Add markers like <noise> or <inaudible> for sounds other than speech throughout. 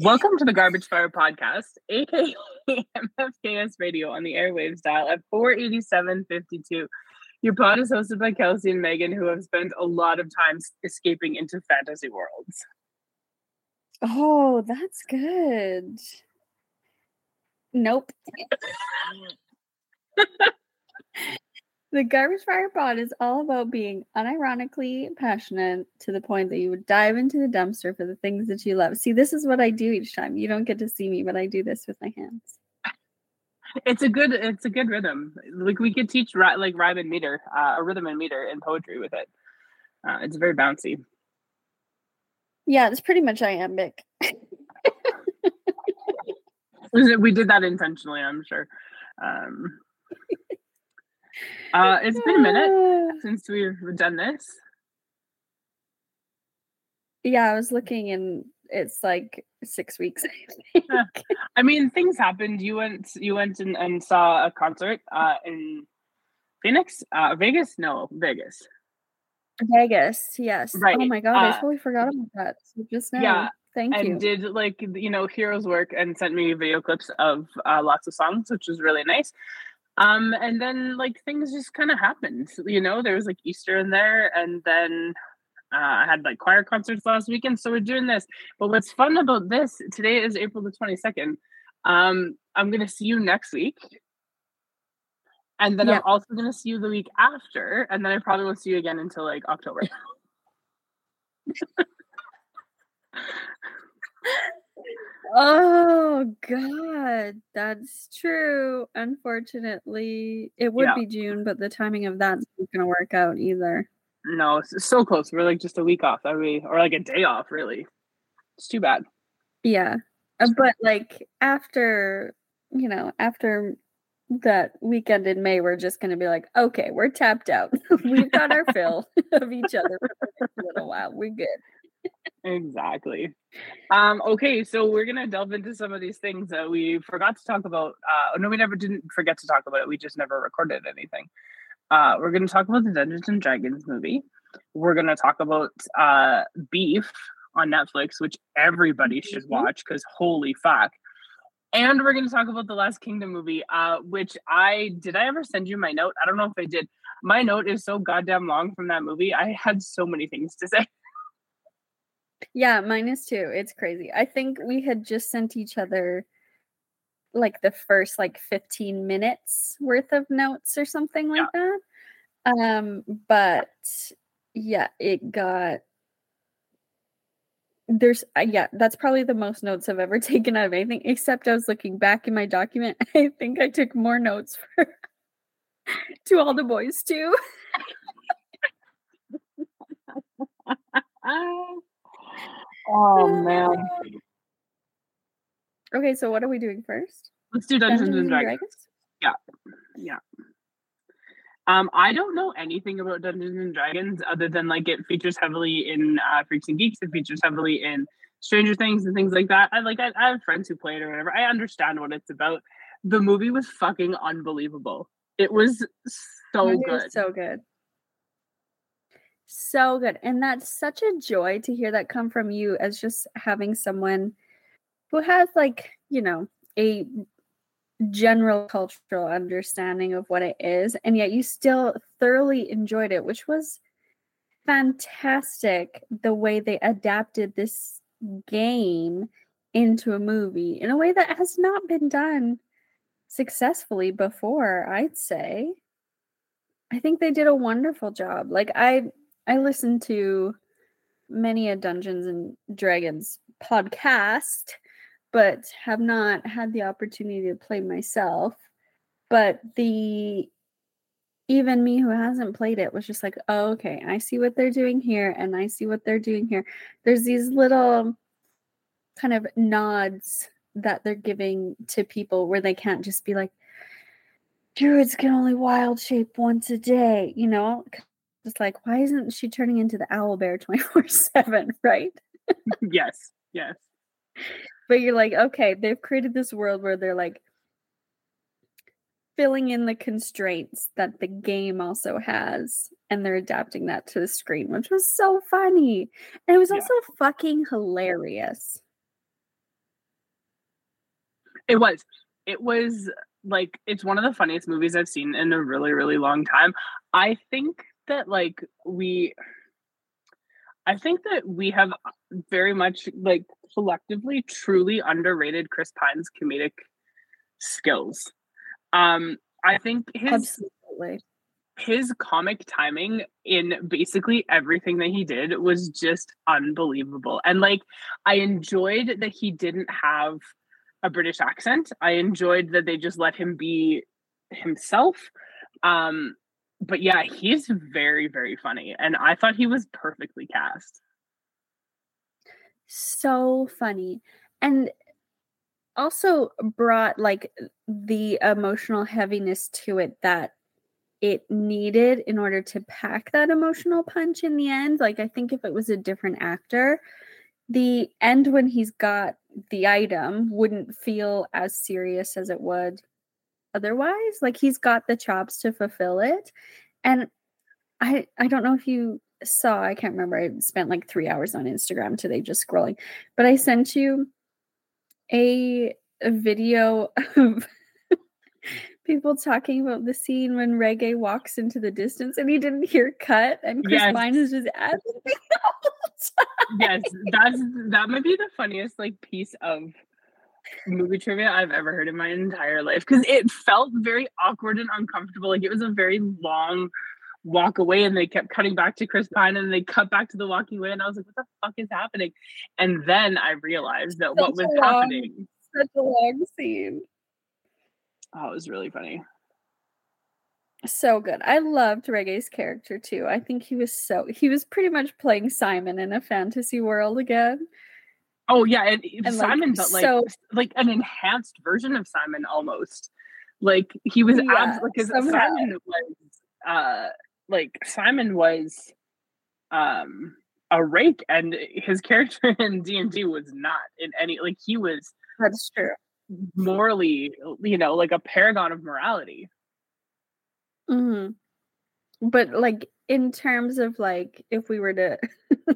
Welcome to the Garbage Fire Podcast, aka MFKS Radio on the airwaves dial at 48752. Your pod is hosted by Kelsey and Megan, who have spent a lot of time escaping into fantasy worlds. Oh, that's good. Nope. <laughs> <laughs> the Garbage Fire Pod is all about being unironically passionate to the point that you would dive into the dumpster for the things that you love. See, this is what I do each time. You don't get to see me, but I do this with my hands. It's a good, it's a good rhythm. Like we could teach like rhyme and meter, uh, a rhythm and meter in poetry with it. Uh, it's very bouncy. Yeah, it's pretty much iambic. <laughs> we did that intentionally, I'm sure. Um, uh, it's been a minute since we've done this. Yeah, I was looking and it's like six weeks. <laughs> I, I mean, things happened. You went, you went and, and saw a concert uh, in Phoenix, uh, Vegas. No, Vegas. Vegas, yes. Right. Oh my god, uh, I totally forgot about that. So just now. Yeah. Thank and you. And did like you know heroes work and sent me video clips of uh, lots of songs, which was really nice. Um, and then like things just kind of happened. You know, there was like Easter in there, and then uh, I had like choir concerts last weekend, so we're doing this. But what's fun about this today is April the twenty second. Um, I'm gonna see you next week, and then yeah. I'm also gonna see you the week after, and then I probably won't see you again until like October. <laughs> oh god that's true unfortunately it would yeah. be june but the timing of that's not gonna work out either. No it's so close we're like just a week off every or like a day off really it's too bad. Yeah uh, but like after you know after that weekend in may we're just gonna be like okay we're tapped out <laughs> we've got our fill <laughs> of each other for a little while we're good exactly. Um, okay, so we're gonna delve into some of these things that we forgot to talk about. Uh, no, we never didn't forget to talk about it. We just never recorded anything. Uh, we're gonna talk about the Dungeons and Dragons movie. We're gonna talk about uh, Beef on Netflix, which everybody should mm-hmm. watch because holy fuck. And we're gonna talk about the Last Kingdom movie, uh, which I did. I ever send you my note? I don't know if I did. My note is so goddamn long from that movie. I had so many things to say. Yeah, mine is too. It's crazy. I think we had just sent each other like the first like 15 minutes worth of notes or something like yeah. that. Um, but yeah, it got there's uh, yeah, that's probably the most notes I've ever <laughs> taken out of anything, except I was looking back in my document. <laughs> I think I took more notes for <laughs> to all the boys too. Oh man. Okay, so what are we doing first? Let's do Dungeons, Dungeons and, Dragons. Dragons. Yeah. Yeah. Um, I don't know anything about Dungeons and Dragons other than like it features heavily in uh, Freaks and Geeks. It features heavily in Stranger Things and things like that. I like I, I have friends who play it or whatever. I understand what it's about. The movie was fucking unbelievable. It was so good. Was so good so good. And that's such a joy to hear that come from you as just having someone who has like, you know, a general cultural understanding of what it is and yet you still thoroughly enjoyed it, which was fantastic the way they adapted this game into a movie in a way that has not been done successfully before, I'd say. I think they did a wonderful job. Like I I listened to many a Dungeons and Dragons podcast, but have not had the opportunity to play myself. But the even me who hasn't played it was just like, oh, okay, I see what they're doing here, and I see what they're doing here. There's these little kind of nods that they're giving to people where they can't just be like, druids can only wild shape once a day, you know, just like, why isn't she turning into the owl bear <laughs> 24 7, right? <laughs> yes, yes. But you're like, okay, they've created this world where they're like filling in the constraints that the game also has, and they're adapting that to the screen, which was so funny. And it was yeah. also fucking hilarious. It was. It was like it's one of the funniest movies I've seen in a really, really long time. I think that like we I think that we have very much like collectively truly underrated Chris Pine's comedic skills. Um I think his Absolutely. his comic timing in basically everything that he did was just unbelievable. And like I enjoyed that he didn't have a British accent. I enjoyed that they just let him be himself. Um but yeah, he's very very funny and I thought he was perfectly cast. So funny. And also brought like the emotional heaviness to it that it needed in order to pack that emotional punch in the end. Like, I think if it was a different actor, the end when he's got the item wouldn't feel as serious as it would otherwise. Like, he's got the chops to fulfill it. And I, I don't know if you saw, I can't remember. I spent like three hours on Instagram today just scrolling, but I sent you a, a video of <laughs> people talking about the scene when Regé walks into the distance and he didn't hear cut and Chris Yes. Pine is just at <laughs> yes, that's that might be the funniest like piece of movie trivia I've ever heard in my entire life because it felt very awkward and uncomfortable. Like it was a very long walk away, and they kept cutting back to Chris Pine, and they cut back to the walking away, and I was like, "What the fuck is happening?" And then I realized that what was long- happening. such a long scene. Oh, it was really funny. So good. I loved Regé's character too. I think he was so he was pretty much playing Simon in a fantasy world again. Oh yeah, and, And, like, Simon, but like so- like an enhanced version of Simon almost. Like he was Yeah, abs- like. Simon was uh like Simon was um a rake and his character <laughs> in D&D was not in any like he was That's true. morally you know like a paragon of morality. hmm But like in terms of like if we were to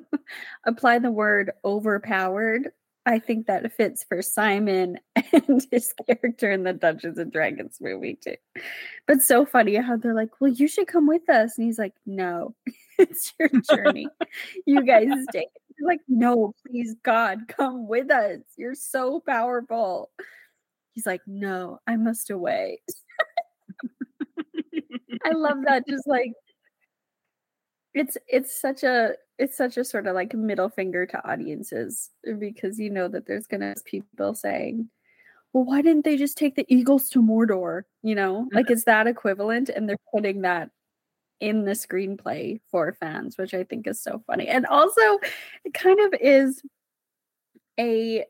<laughs> apply the word overpowered, I think that fits for Simon <laughs> and his character in the Dungeons and Dragons movie too. But so funny how they're like, "Well, you should come with us," and he's like, "No, <laughs> it's your journey. you guys stay." Like, "No, please, God, come with us. You're so powerful." He's like, "No, I must away." I love that. Just like it's it's such a it's such a sort of like middle finger to audiences because you know that there's gonna be people saying, Well, why didn't they just take the Eagles to Mordor? You know, like mm-hmm. is that equivalent, and they're putting that in the screenplay for fans, which I think is so funny. And also it kind of is a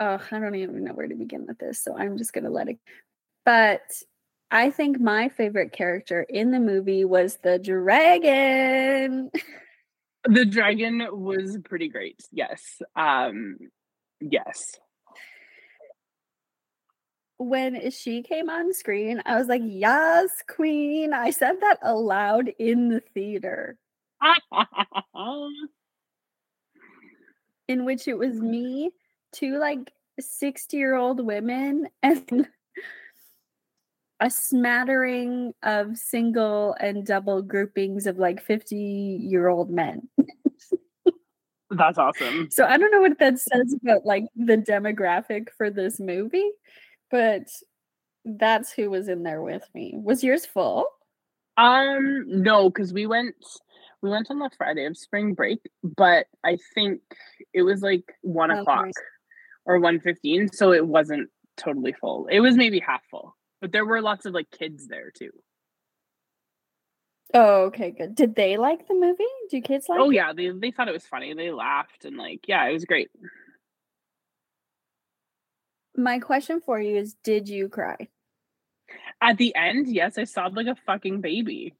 oh, I don't even know where to begin with this, so I'm just gonna let it but I think my favorite character in the movie was the dragon. The dragon was pretty great. Yes. Um yes. When she came on screen, I was like, Yes, queen. I said that aloud in the theater, <laughs> in which it was me, two like 60 year old women, <laughs> and a smattering of single and double groupings of like 50 year old men. That's awesome. So I don't know what that says about like the demographic for this movie, but that's who was in there with me. Was yours full? Um, no, because we went we went on the Friday of spring break, but I think it was like one Okay. o'clock or one fifteen, so it wasn't totally full. It was maybe half full, but there were lots of like kids there too. Oh, okay, good. Did they like the movie? Do kids like Oh it? yeah, they they thought it was funny. They laughed and like yeah, it was great. My question for you is did you cry? At the end, yes, I sobbed like a fucking baby.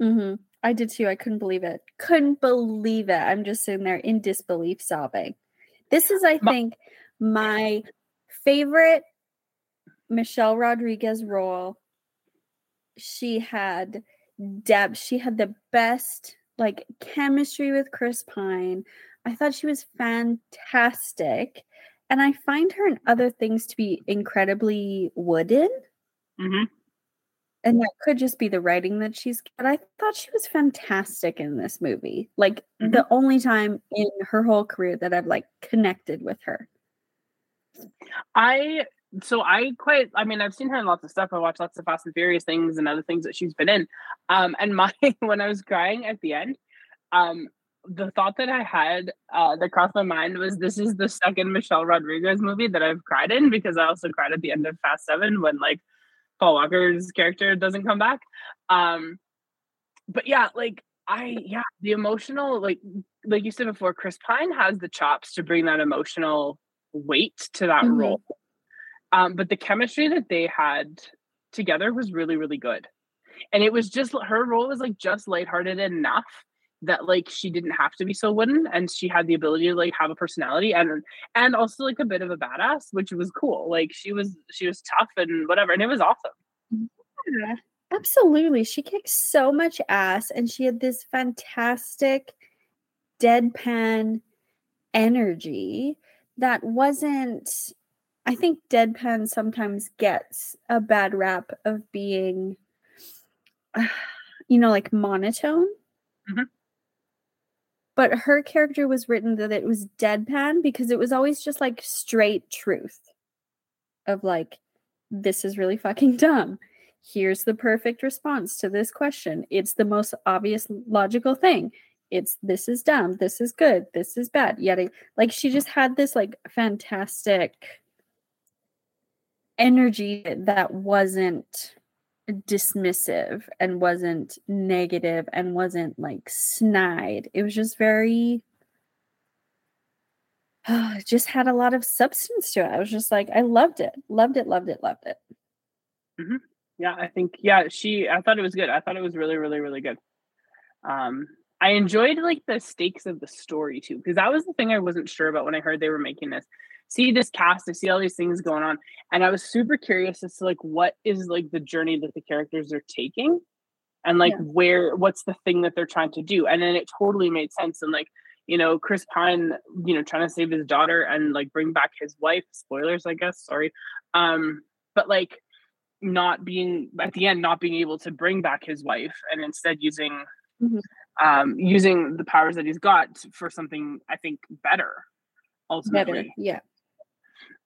Mm-hmm. I did too. I couldn't believe it. Couldn't believe it. I'm just sitting there in disbelief sobbing. This is, I think, my favorite Michelle Rodriguez role. She had depth. She had the best like chemistry with Chris Pine. I thought she was fantastic. And I find her in other things to be incredibly wooden. Mm-hmm. And that could just be the writing that she's but I thought she was fantastic in this movie. Like Mhm. the only time in her whole career that I've like connected with her. I so I quite I mean I've seen her in lots of stuff. I watch lots of Fast and Furious things and other things that she's been in. Um and my <laughs> when I was crying at the end, um the thought that I had uh that crossed my mind was this is the second Michelle Rodriguez movie that I've cried in because I also cried at the end of Fast 7 when like Paul Walker's character doesn't come back. Um but yeah, like I yeah, the emotional like like you said before, Chris Pine has the chops to bring that emotional weight to that Mhm. role. Um, but the chemistry that they had together was really, really good. And it was just her role was like just lighthearted enough that like she didn't have to be so wooden and she had the ability to like have a personality and and also like a bit of a badass, which was cool. Like she was she was tough and whatever, and it was awesome. Yeah, absolutely. She kicked so much ass and she had this fantastic deadpan energy that wasn't I think deadpan sometimes gets a bad rap of being <sighs> you know like monotone. Mhm. But her character was written that it was deadpan because it was always just like straight truth of like this is really fucking dumb here's the perfect response to this question. It's the most obvious logical thing. It's this is dumb, this is good, this is bad. Yet like she just had this like fantastic energy that wasn't dismissive and wasn't negative and wasn't like snide. It was just very <sighs> it just had a lot of substance to it. I was just like, I loved it, loved it, loved it, loved it. Yeah, I think yeah, she I thought it was good. I thought it was really, really, really good. Um I enjoyed like the stakes of the story too, because that was the thing I wasn't sure about when I heard they were making this. See this cast, I see all these things going on, and I was super curious as to like what is like the journey that the characters are taking and like Yeah. where what's the thing that they're trying to do. And then it totally made sense. And like, you know, Chris Pine, you know, trying to save his daughter and like bring back his wife. Spoilers, I guess. Sorry. Um, but like not being at the end not being able to bring back his wife and instead using Mhm. um using the powers that he's got for something i think better ultimately Better. Yeah.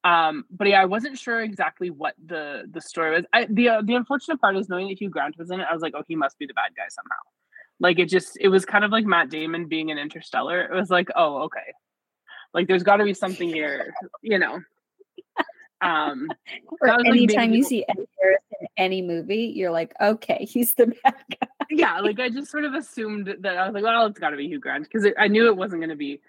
Um but yeah i wasn't sure exactly what the the story was. I, the uh, the unfortunate part is knowing that hugh grant was in it i was like oh he must be the bad guy somehow. Like it just it was kind of like matt damon being an interstellar. It was like oh okay. Like there's got to be something here you know? Um <laughs> Or like, anytime maybe- you see Eddie Harris in any movie, you're like, okay, he's the <laughs> bad guy. yeah, like I just sort of assumed that I was like, well, it's got to be Hugh Grant because I knew it wasn't going to be,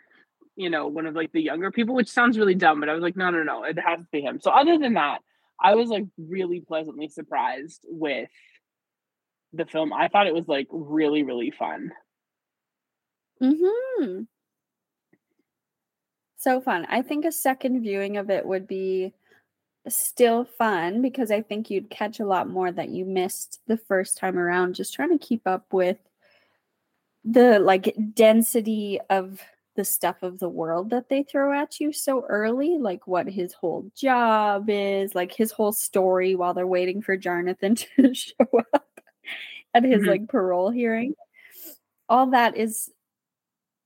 you know, one of like the younger people, which sounds really dumb, but I was like, no, no, no, it has to be him. So other than that, I was like really pleasantly surprised with the film. I thought it was like really, really fun. Mm-hmm. So fun. I think a second viewing of it would be still fun because I think you'd catch a lot more that you missed the first time around, just trying to keep up with the like density of the stuff of the world that they throw at you so early, like what his whole job is, like his whole story while they're waiting for Jonathan <laughs> to show up at his Mhm. like parole hearing. All that is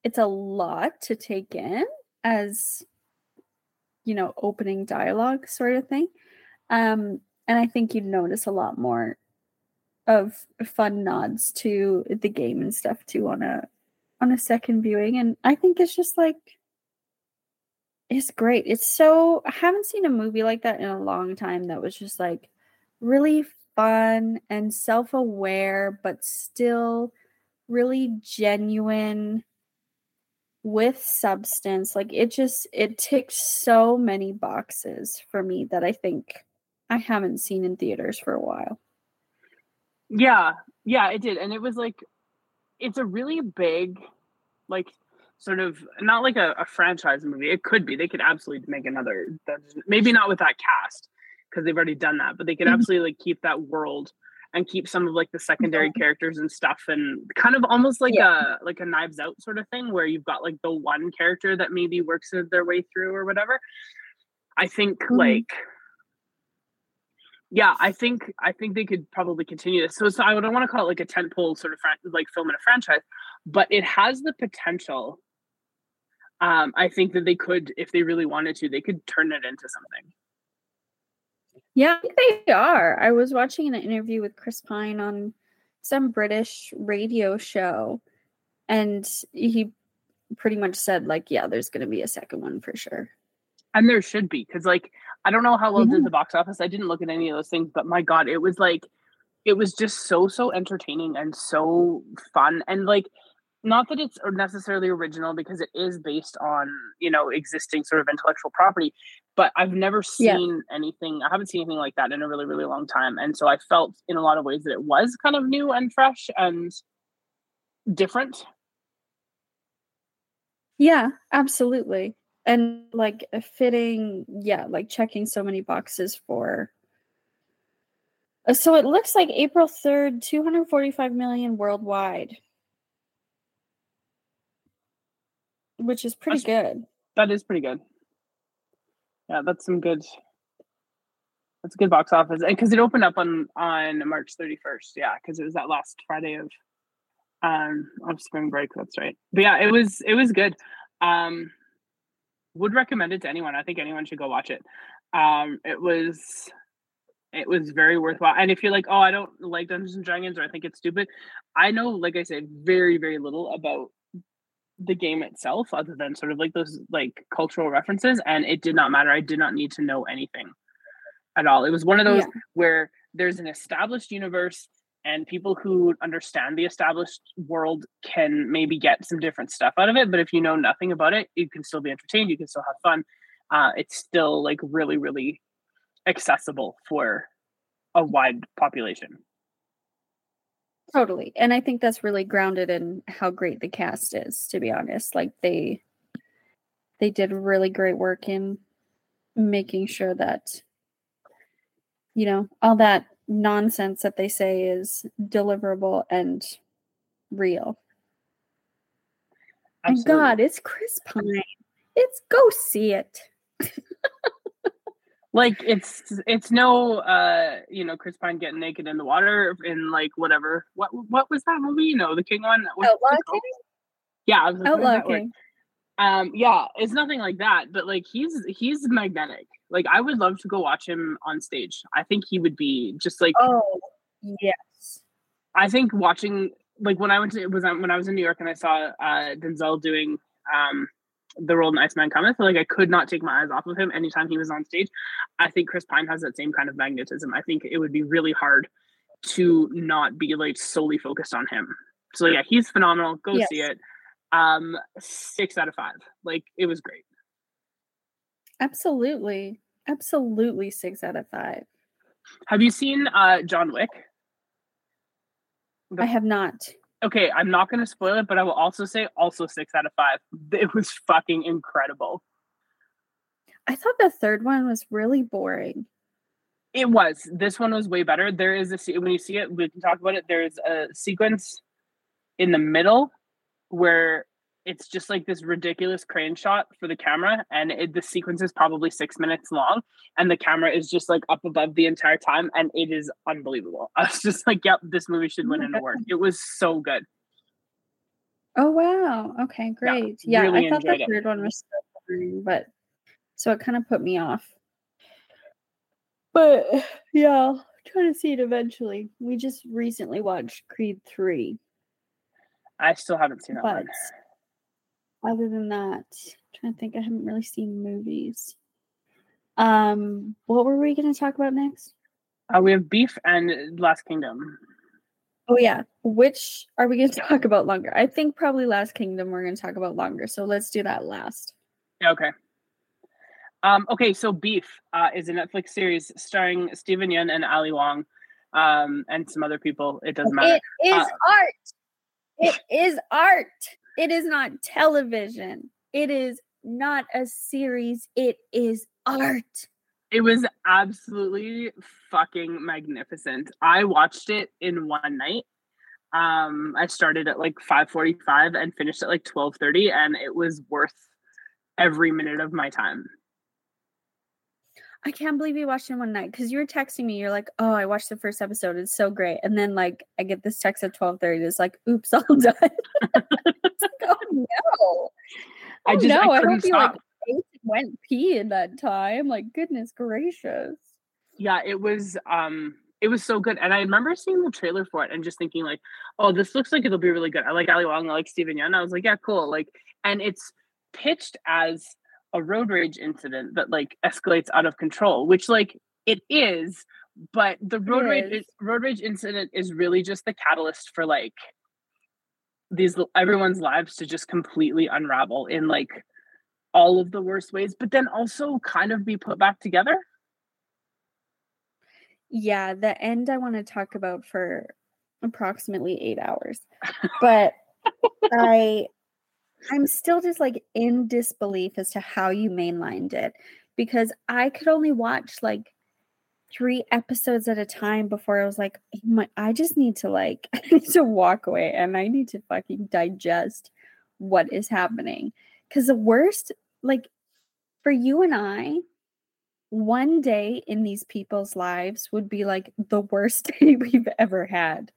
it's a lot to take in as you know opening dialogue sort of thing um and i think you'd notice a lot more of fun nods to the game and stuff too on a on a second viewing and i think it's just like it's great it's so i haven't seen a movie like that in a long time that was just like really fun and self-aware but still really genuine with substance like it just it ticks so many boxes for me that i think i haven't seen in theaters for a while Yeah, yeah, it did. And it was like, it's a really big, like, sort of not like a, a franchise movie. It could be. They could absolutely make another, maybe not with that cast because they've already done that, but they could Mhm. absolutely like keep that world and keep some of like the secondary characters and stuff and kind of almost like yeah. a like a knives out sort of thing where you've got like the one character that maybe works their way through or whatever i think mm-hmm. like yeah i think i think they could probably continue this so, so i don't want to call it like a tentpole sort of fran- like film in a franchise but it has the potential um, I think that they could, if they really wanted to, they could turn it into something. Yeah, I think they are. I was watching an interview with Chris Pine on some British radio show, and he pretty much said, like, yeah, there's going to be a second one for sure. And there should be, because, like, I don't know how well did mm-hmm. the box office. I didn't look at any of those things, but my God, it was like, it was just so, so entertaining and so fun. And, like, not that it's necessarily original because it is based on you know existing sort of intellectual property but i've never seen yeah. anything i haven't seen anything like that in a really really long time and so i felt in a lot of ways that it was kind of new and fresh and different yeah absolutely and like fitting yeah like checking so many boxes for uh, so it looks like april 3rd 245 million worldwide which is pretty that's, good. That is pretty good. Yeah, that's some good. That's a good box office, and because it opened up on on March thirty first. Yeah, because it was that last Friday of um of spring break. That's right. But yeah, it was it was good. Um, would recommend it to anyone. I think anyone should go watch it. Um, it was it was very worthwhile. And if you're like, oh, I don't like Dungeons and Dragons or I think it's stupid, I know, like I said, very, very little about the game itself other than sort of like those like cultural references and it did not matter i did not need to know anything at all it was one of those yeah. where there's an established universe and people who understand the established world can maybe get some different stuff out of it but if you know nothing about it you can still be entertained you can still have fun uh, it's still like really really accessible for a wide population Totally. And I think that's really grounded in how great the cast is, to be honest. Like they they did really great work in making sure that you know, all that nonsense that they say is deliverable and real. Absolutely. God, it's Chris Pine. It's go see it. <laughs> like it's it's no uh you know Chris Pine getting naked in the water in like whatever what what was that movie you know the King one Outlaw King yeah I was Outlaw King um yeah it's nothing like that but like he's he's magnetic like I would love to go watch him on stage I think he would be just like oh yes I think watching like when I went to it was when I was in New York and I saw uh Denzel doing um the role in Iceman Cometh. Like I could not take my eyes off of him anytime he was on stage. I think Chris Pine has that same kind of magnetism. I think it would be really hard to not be like solely focused on him. So yeah, he's phenomenal. Go yes. see it. Um, six out of five. Like it was great. Absolutely. Absolutely six out of five. Have you seen uh John Wick? The- I have not okay, I'm not going to spoil it, but I will also say also six out of five. <laughs> It was fucking incredible. I thought the third one was really boring. It was. This one was way better. There is a when you see it, we can talk about it. There's a sequence in the middle where it's just like this ridiculous crane shot for the camera and it, the sequence is probably six minutes long and the camera is just like up above the entire time and it is unbelievable. <laughs> I was just like yep this movie should win an award. It was so good. Oh wow. Okay great. Yeah, yeah really i thought the third one was so boring but so it kind of put me off. But <sighs> yeah I'll try to see it eventually. We just recently watched creed 3 i still haven't seen that but, one other than that, I'm trying to think, I haven't really seen movies. Um, what were we going to talk about next? Uh, we have Beef and Last Kingdom. Oh yeah, which are we going <laughs> to talk about longer? I think probably Last Kingdom we're going to talk about longer. So let's do that last. Okay. Um, okay, so Beef uh, is a Netflix series starring Steven Yeun and Ali Wong, um, and some other people. It doesn't matter. It is uh, art. It is art. It is not television. It is not a series. It is art. It was absolutely fucking magnificent. I watched it in one night. Um, I started at like 5:45 and finished at like 12:30 and it was worth every minute of my time. I can't believe you watched it one night because you were texting me. You're like, "Oh, I watched the first episode. It's so great." And then like I get this text at twelve thirty. It's like, "Oops, <laughs> all done." it's like, oh no! I oh, just no. I, I hope you like went pee in that time. Like goodness gracious. Yeah, it was. um it was so good. And I remember seeing the trailer for it and just thinking like, oh, this looks like it'll be really good. I like Ali Wong, I like Steven Yeun. I was like, yeah, cool. Like, and it's pitched as a road rage incident that like escalates out of control, which like it is, but the road rage is, road rage incident is really just the catalyst for like these everyone's lives to just completely unravel in like all of the worst ways, but then also kind of be put back together. Yeah, the end I want to talk about for approximately eight hours. But <laughs> I I'm still just like in disbelief as to how you mainlined it because I could only watch like three episodes at a time before I was like, oh I just need to like, <laughs> I need to walk away and I need to fucking digest what is happening. Because the worst, like, for you and I, one day in these people's lives would be like the worst <laughs> day we've ever had.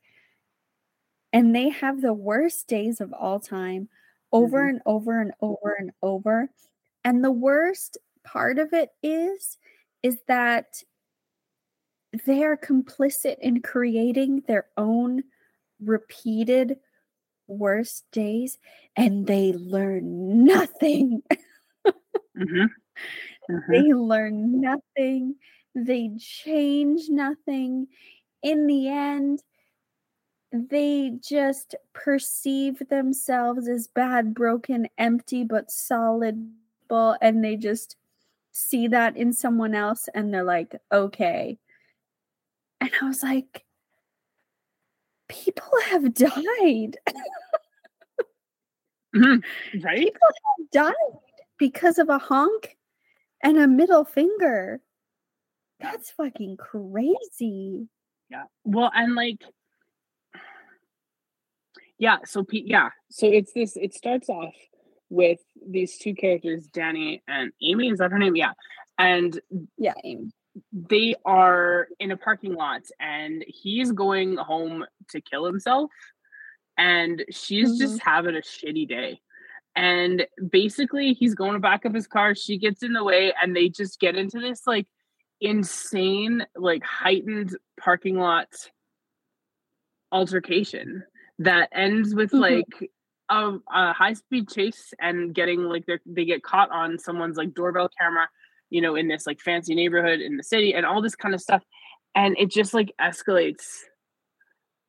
And they have the worst days of all time over mm-hmm. and over and over and over. And the worst part of it is is that they are complicit in creating their own repeated worst days and they learn nothing. <laughs> mm-hmm. Mm-hmm. They learn nothing. They change nothing. In the end, they just perceive themselves as bad, broken, empty, but solid, and they just see that in someone else and they're like, okay. And I was like, people have died. <laughs> mm-hmm. Right? People have died because of a honk and a middle finger. That's fucking crazy. Yeah. Well, and like, yeah so yeah. So it's this it starts off with these two characters danny and amy is that her name? Yeah. And yeah amy. they are in a parking lot and he's going home to kill himself and she's mm-hmm. just having a shitty day. And basically he's going to back up his car she gets in the way and they just get into this like insane like heightened parking lot altercation that ends with mm-hmm. like a, a high speed chase and getting like they they get caught on someone's like doorbell camera, you know, in this like fancy neighborhood in the city and all this kind of stuff, and it just like escalates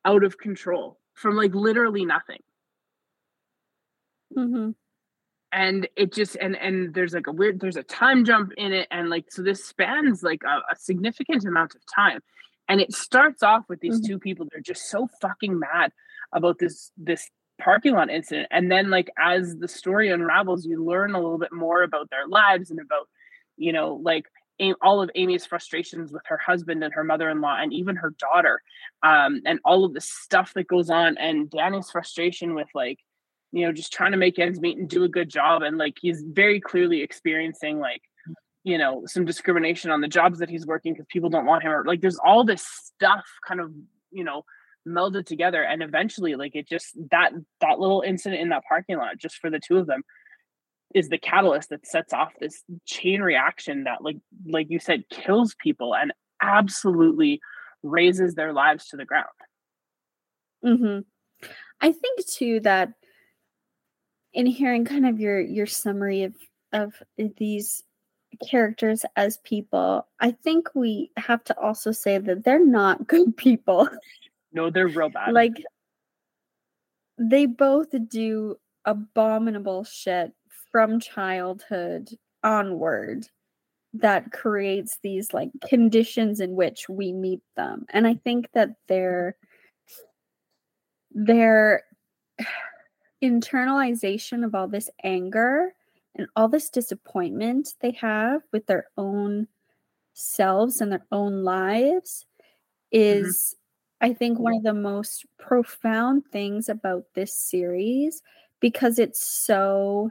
out of control from like literally nothing. Mm-hmm. And it just and and there's like a weird there's a time jump in it and like so this spans like a, a significant amount of time and it starts off with these mm-hmm. two people they're just so fucking mad about this this parking lot incident. And then like as the story unravels you learn a little bit more about their lives and about you know like all of Amy's frustrations with her husband and her mother-in-law and even her daughter um, and all of the stuff that goes on and Danny's frustration with like you know just trying to make ends meet and do a good job. And like he's very clearly experiencing like you know some discrimination on the jobs that he's working because people don't want him or like there's all this stuff kind of you know melded together and eventually like it just that that little incident in that parking lot just for the two of them is the catalyst that sets off this chain reaction that like like you said kills people and absolutely raises their lives to the ground mm-hmm. i think too that in hearing kind of your your summary of of these characters as people i think we have to also say that they're not <laughs> good people No, they're real bad. Like they both do abominable shit from childhood onward that creates these like conditions in which we meet them. And I think that their their internalization of all this anger and all this disappointment they have with their own selves and their own lives Mm-hmm. is I think one of the most profound things about this series because it's so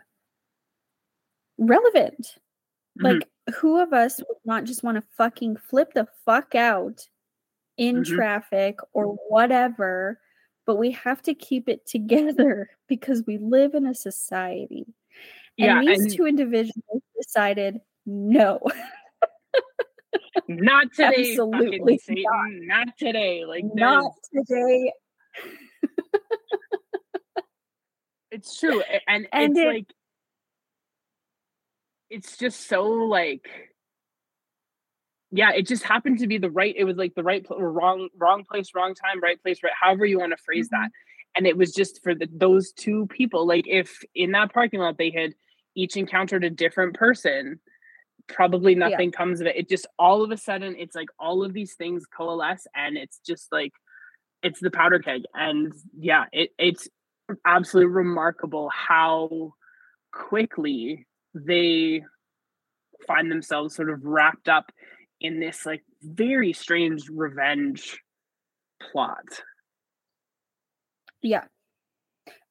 relevant. Mhm. Like who of us would not just want to fucking flip the fuck out in Mhm. traffic or whatever, but we have to keep it <laughs> together because we live in a society. Yeah, and these and- two individuals decided no. <laughs> not <laughs> today, Absolutely Satan. Not, today. Like not there's- today. <laughs> it's true. And, And it's it- like it's just so like yeah, it just happened to be the right. It was like the right, pl- wrong, wrong place, wrong time, right place, right. However you want to phrase Mm-hmm. that, and it was just for the, those two people. Like if in that parking lot they had each encountered a different person, probably Yeah. nothing comes of it. It just all of a sudden, it's like all of these things coalesce, and it's just like it's the powder keg. And yeah, it it's absolutely remarkable how quickly they find themselves sort of wrapped up in this like very strange revenge plot. Yeah.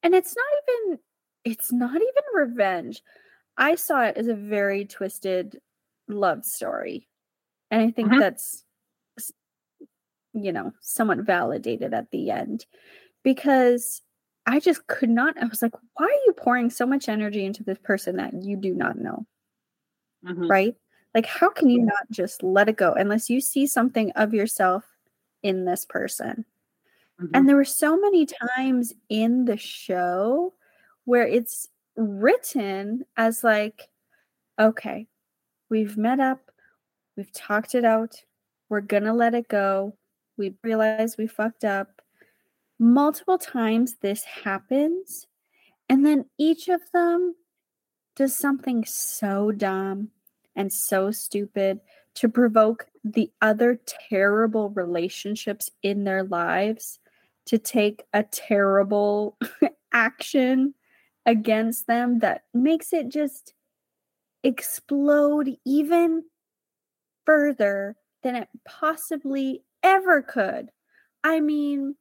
And it's not even it's not even revenge. I saw it as a very twisted love story. And I think Mhm. that's you know, somewhat validated at the end because I just could not I was like, why are you pouring so much energy into this person that you do not know? Mhm. right? Like, how can you not just let it go unless you see something of yourself in this person? Mhm. And there were so many times in the show where it's written as like, okay, we've met up, we've talked it out, we're gonna let it go, we realize we fucked up. Multiple times this happens, and then each of them does something so dumb and so stupid to provoke the other terrible relationships in their lives to take a terrible <laughs> action against them that makes it just explode even further than it possibly ever could. I mean,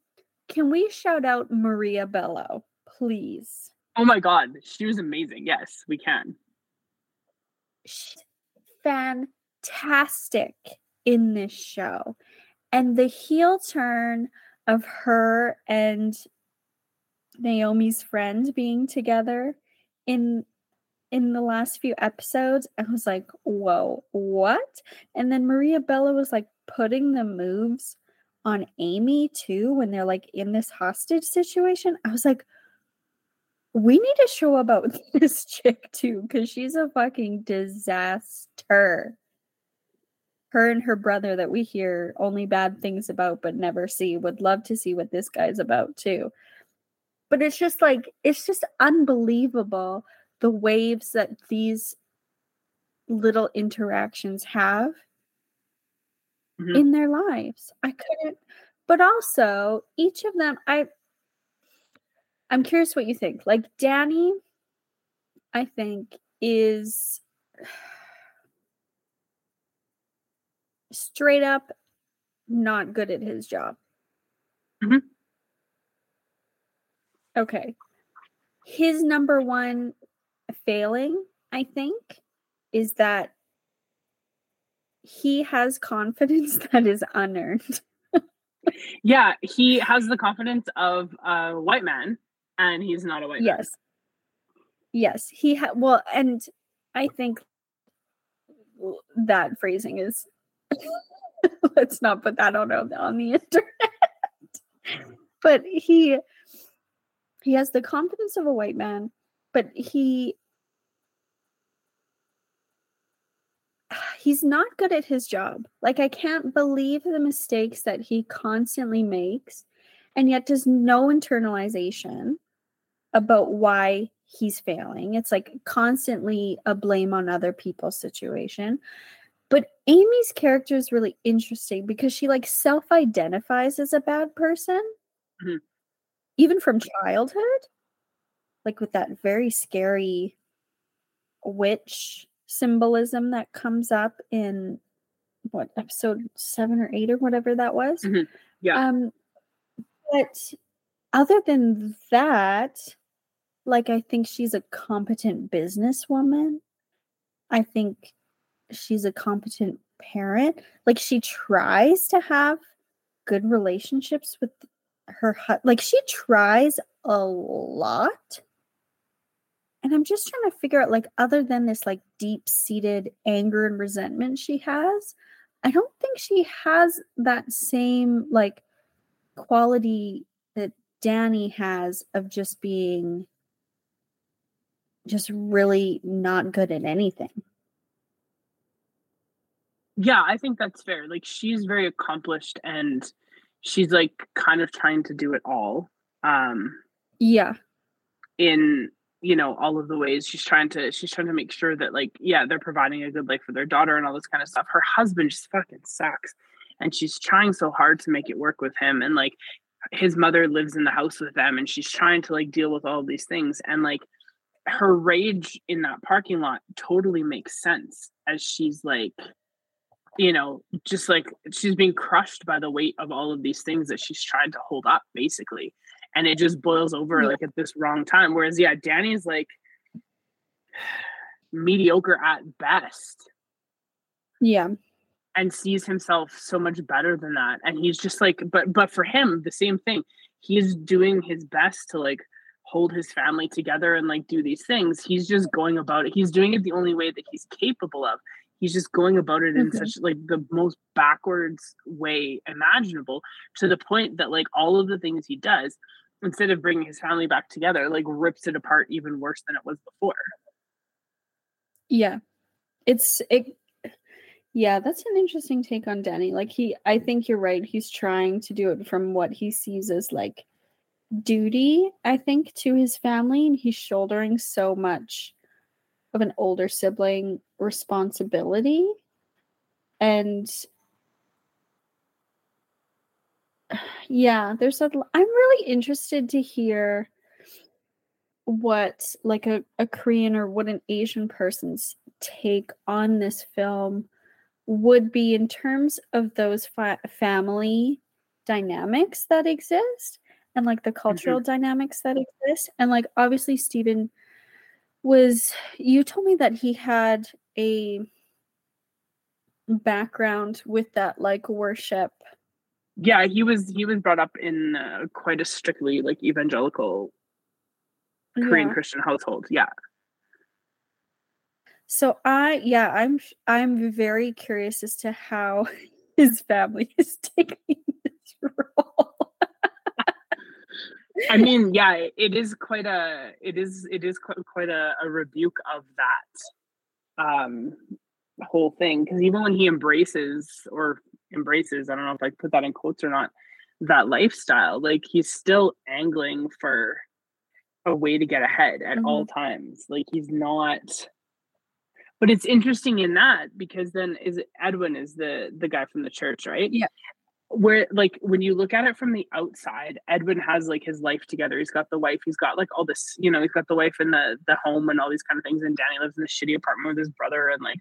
can we shout out Maria Bello, please? oh my god, she was amazing. Yes, we can. she's fantastic in this show. And the heel turn of her and Naomi's friend being together in in the last few episodes, I was like, whoa, what? And then Maria Bello was like putting the moves on Amy too when they're like in this hostage situation. I was like, we need a show about <laughs> this chick too because she's a fucking disaster her and her brother that we hear only bad things about but never see would love to see what this guy's about too but it's just like it's just unbelievable the waves that these little interactions have Mhm. in their lives i couldn't but also each of them i I'm curious what you think. Like Danny, I think is straight up not good at his job. Mhm. Okay. His number one failing, I think, is that he has confidence <laughs> that is unearned. Yeah, he has the confidence of a white man, and he's not a white man. Yes. Yes, he had well, and I think that phrasing is <laughs> let's not put that on on the <laughs> internet. but he he has the confidence of a white man, but he he's not good at his job. Like I can't believe the mistakes that he constantly makes and yet does no internalization about why he's failing. It's like constantly a blame on other people's situation. But Amy's character is really interesting because she like self-identifies as a bad person. Mhm. Even from childhood. Like with that very scary witch symbolism that comes up in what episode seven or eight or whatever that was. Mhm. Yeah. Um, but other than that, like I think she's a competent businesswoman. I think she's a competent parent. Like she tries to have good relationships with her like she tries a lot. And I'm just trying to figure out like other than this like deep-seated anger and resentment she has, I don't think she has that same like quality that Danny has of just being just really not good at anything. Yeah, I think that's fair. Like she's very accomplished and she's like kind of trying to do it all. Um Yeah. in you know all of the ways she's trying to she's trying to make sure that like yeah they're providing a good life for their daughter and all this kind of stuff her husband just fucking sucks and she's trying so hard to make it work with him and like his mother lives in the house with them and she's trying to like deal with all of these things and like her rage in that parking lot totally makes sense as she's like you know just like she's being crushed by the weight of all of these things that she's trying to hold up basically. And it just boils over Yeah. like at this wrong time. Whereas yeah danny's like mediocre at best. Yeah. and sees himself so much better than that. And he's just like but but for him the same thing. He's doing his best to like hold his family together and like do these things. He's just going about it. He's doing it the only way that he's capable of he's just going about it in Mhm. such like the most backwards way imaginable to the point that like all of the things he does instead of bringing his family back together like rips it apart even worse than it was before Yeah. It's it yeah, that's an interesting take on Danny. Like he I think you're right. He's trying to do it from what he sees as like duty, I think, to his family, and he's shouldering so much of an older sibling responsibility. And <sighs> yeah, there's a i'm really interested to hear what like a, a Korean or what an Asian person's take on this film would be in terms of those fa- family dynamics that exist and like the cultural mm-hmm. dynamics that exist and like obviously Steven was you told me that he had a background with that like worship yeah he was he was brought up in uh, quite a strictly like evangelical korean Yeah. christian household yeah So I yeah, I'm I'm very curious as to how <laughs> his family is <laughs> taking this role. I mean, yeah, it- is quite a it is it is quite, quite a, a rebuke of that um whole thing because even when he embraces or embraces, I don't know if I put that in quotes or not, that lifestyle, like he's still angling for a way to get ahead at all times. Like he's not but it's interesting in that because then is Edwin is the the guy from the church, right? Yeah. Where like when you look at it from the outside, Edwin has like his life together. He's got the wife, he's got like all this, you know, he's got the wife and the the home and all these kind of things. And Danny lives in this shitty apartment with his brother and like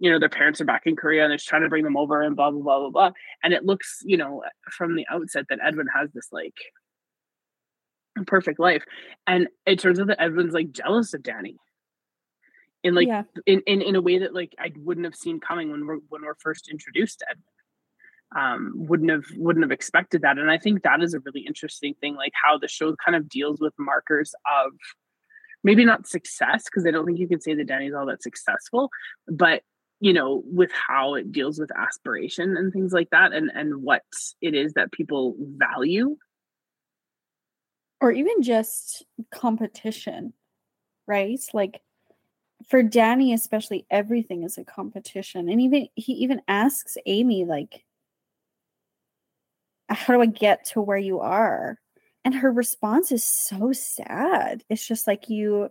you know, their parents are back in Korea and they're trying to bring them over and blah blah blah blah blah. And it looks, you know, from the outset that Edwin has this like perfect life. And it turns out that Edwin's like jealous of Danny in like yeah. in, in in a way that like I wouldn't have seen coming when we're when we're first introduced to Edwin. Um, wouldn't have wouldn't have expected that, and I think that is a really interesting thing, like how the show kind of deals with markers of maybe not success, because I don't think you can say that Danny's all that successful, but you know, with how it deals with aspiration and things like that, and and what it is that people value. Or even just competition, right? Like for Danny especially everything is a competition. And even he even asks Amy like how do I get to where you are? And her response is so sad. It's just like you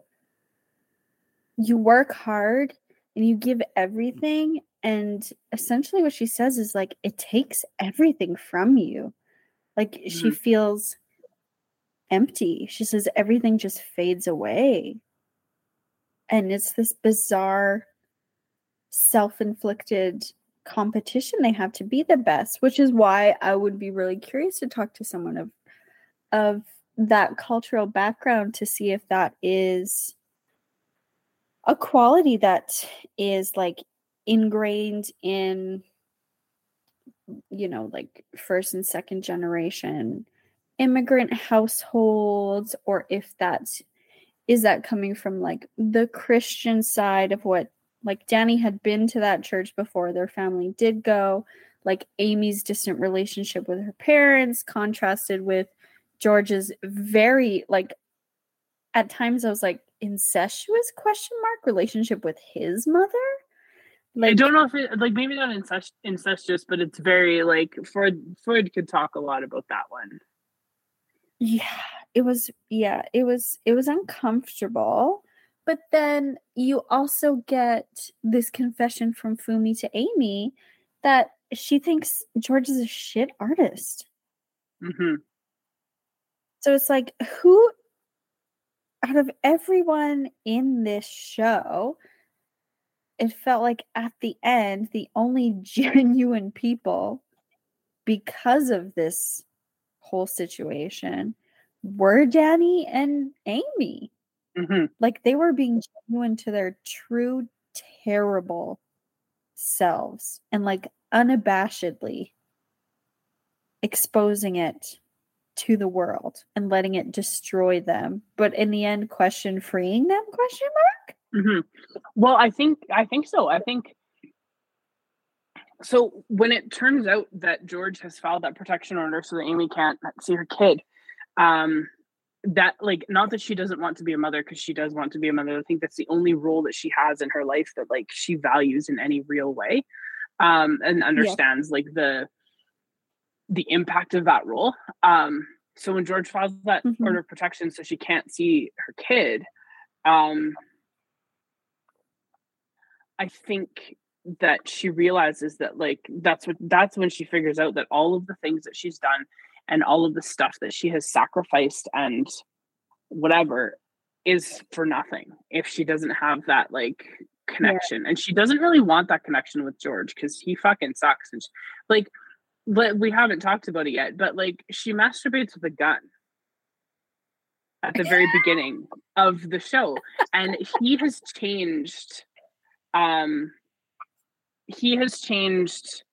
you work hard and you give everything and essentially what she says is like it takes everything from you. Like she Mhm. feels empty. She says everything just fades away. And it's this bizarre self-inflicted competition they have to be the best, which is why I would be really curious to talk to someone of of that cultural background to see if that is a quality that is like ingrained in you know like first and second generation immigrant households or if that's is that coming from like the christian side of what like danny had been to that church before their family did go like amy's distant relationship with her parents contrasted with george's very like at times i was like incestuous question mark relationship with his mother like, I don't know if it like maybe not incest, incestuous, but it's very like Freud. Freud could talk a lot about that one. Yeah, it was. Yeah, it was. It was uncomfortable, but then you also get this confession from Fumi to Amy that she thinks George is a shit artist. Mm-hmm. So it's like, who out of everyone in this show, it felt like at the end, the only <laughs> genuine people because of this whole situation were Danny and Amy. Mm-hmm. Like they were being genuine to their true, terrible selves and like unabashedly exposing it to the world and letting it destroy them but in the end question freeing them question mark mm-hmm. well i think i think so i think so when it turns out that george has filed that protection order so that amy can't see her kid um that like not that she doesn't want to be a mother because she does want to be a mother i think that's the only role that she has in her life that like she values in any real way um and understands yeah. like the the impact of that role. Um, so when George files that mm-hmm. order of protection, so she can't see her kid, um, I think that she realizes that like that's what that's when she figures out that all of the things that she's done and all of the stuff that she has sacrificed and whatever is for nothing if she doesn't have that like connection yeah. and she doesn't really want that connection with george because he fucking sucks and she, like but we haven't talked about it yet, but like she masturbates with a gun at the very beginning of the show. And he has changed um he has changed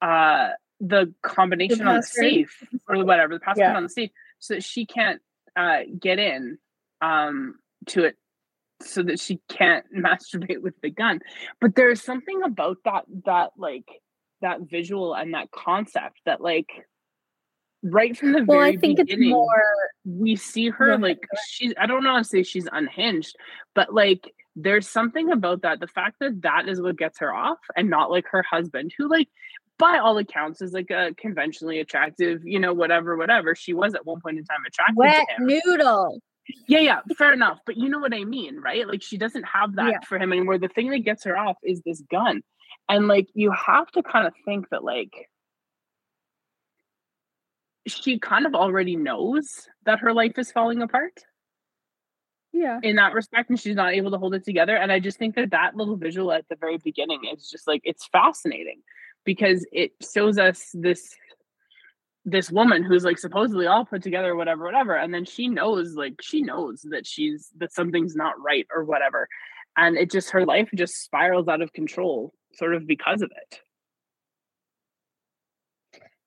uh the combination the on the safe or whatever, the password yeah. on the safe, so that she can't uh get in um to it so that she can't <laughs> masturbate with the gun. But there's something about that that like that visual and that concept that like right from the well, very I think beginning, it's more we see her yeah, like she's I don't want to say she's unhinged, but like there's something about that. The fact that that is what gets her off and not like her husband, who like by all accounts is like a conventionally attractive, you know, whatever, whatever. She was at one point in time attracted Wet to him. noodle. Yeah, yeah, fair enough. But you know what I mean, right? Like she doesn't have that yeah. for him anymore. The thing that gets her off is this gun. And like you have to kind of think that like she kind of already knows that her life is falling apart. Yeah. In that respect, and she's not able to hold it together. And I just think that that little visual at the very beginning is just like it's fascinating because it shows us this this woman who's like supposedly all put together whatever whatever and then she knows like she knows that she's that something's not right or whatever and it just her life just spirals out of control sort of because of it.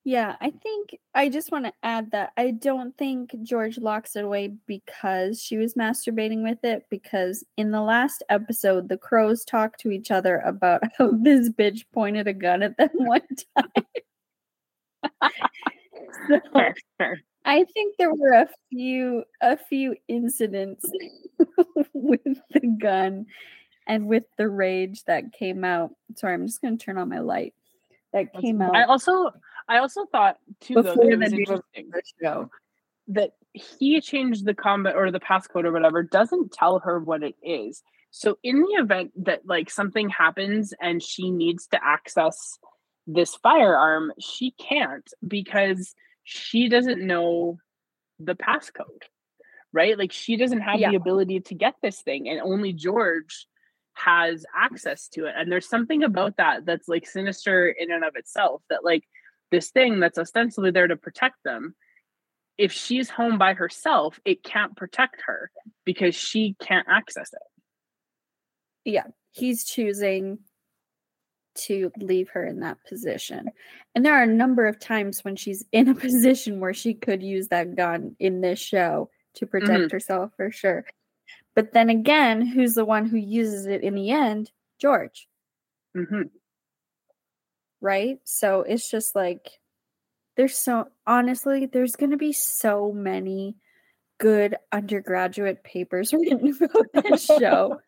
Yeah, I think I just want to add that I don't think George locks it away because she was masturbating with it. Because in the last episode, the crows talked to each other about <laughs> how this bitch pointed a gun at them <laughs> one time. <laughs> so, I think there were a few a few incidents with the gun and with the rage that came out. Sorry, I'm just going to turn on my light. That came out. I also I also thought too though that was interesting show that he changed the combat or the passcode or whatever doesn't tell her what it is. So in the event that like something happens and she needs to access this firearm, she can't because she doesn't know the passcode. Right? Like she doesn't have yeah. the ability to get this thing and only George has access to it and there's something about that that's like sinister in and of itself that like this thing that's ostensibly there to protect them if she's home by herself it can't protect her because she can't access it yeah he's choosing to leave her in that position and there are a number of times when she's in a <laughs> position where she could use that gun in this show to protect mm-hmm. herself for sure but then again, who's the one who uses it in the end? George. Mm-hmm. Right? So it's just like, there's so, honestly, there's going to be so many good undergraduate papers <laughs> written about this show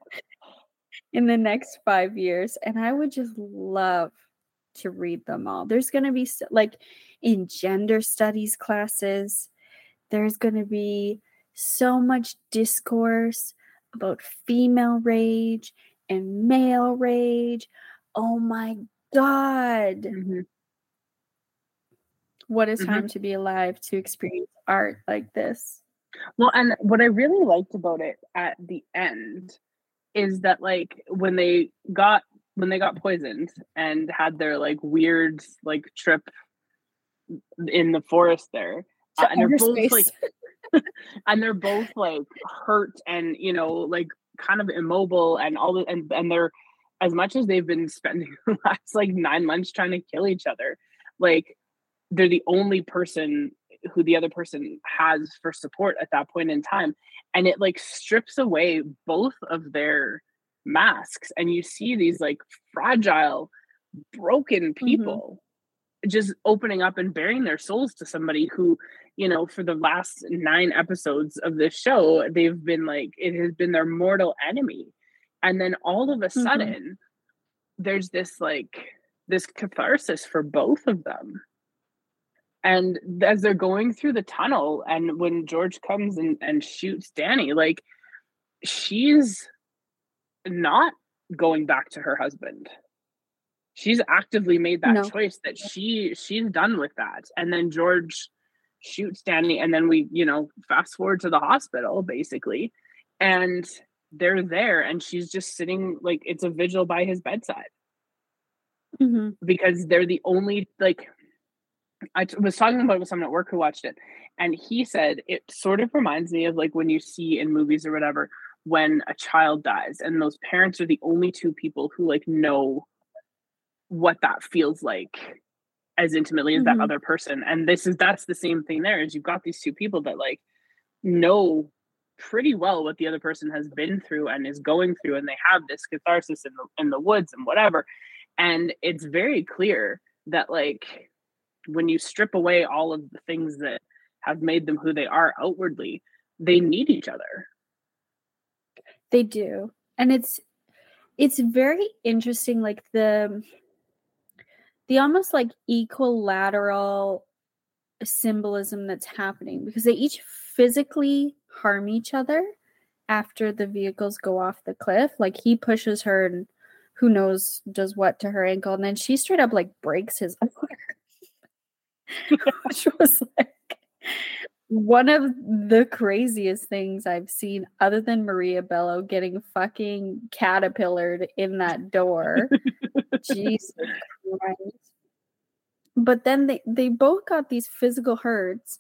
<laughs> in the next five years. And I would just love to read them all. There's going to be, like, in gender studies classes, there's going to be so much discourse about female rage and male rage. Oh my God. Mm-hmm. What a time mm-hmm. to be alive to experience art like this. Well, and what I really liked about it at the end is that like when they got when they got poisoned and had their like weird like trip in the forest there uh, and they're both like <laughs> <laughs> and they're both like hurt and you know like kind of immobile and all the and and they're as much as they've been spending <laughs> the last like nine months trying to kill each other like they're the only person who the other person has for support at that point in time and it like strips away both of their masks and you see these like fragile broken mm-hmm. people mm-hmm. just opening up and bearing their souls to somebody who you know, for the last nine episodes of this show, they've been like, it has been their mortal enemy. And then all of a mm-hmm. sudden, mm-hmm. there's this like, this catharsis for both of them. And as they're going through the tunnel, and when George comes and, and shoots Danny, like, she's not going back to her husband she's actively made that no. choice that she she's done with that and then george shoots Danny, and then we, you know, fast forward to the hospital basically, and they're there, and she's just sitting like it's a vigil by his bedside mm-hmm. because they're the only like. I t- was talking about it with someone at work who watched it, and he said it sort of reminds me of like when you see in movies or whatever when a child dies, and those parents are the only two people who like know what that feels like as intimately as mm-hmm. that other person and this is that's the same thing there is you've got these two people that like know pretty well what the other person has been through and is going through and they have this catharsis in the in the woods and whatever. And it's very clear that like when you strip away all of the things that have made them who they are outwardly they need each other. They do. And it's it's very interesting like the the almost like equilateral symbolism that's happening because they each physically harm each other after the vehicles go off the cliff. Like he pushes her and who knows does what to her ankle, and then she straight up like breaks his <laughs> arm, <laughs> which was like one of the craziest things I've seen, other than Maria Bello getting fucking caterpillared in that door. <laughs> Jesus Christ. But then they, they both got these physical hurts,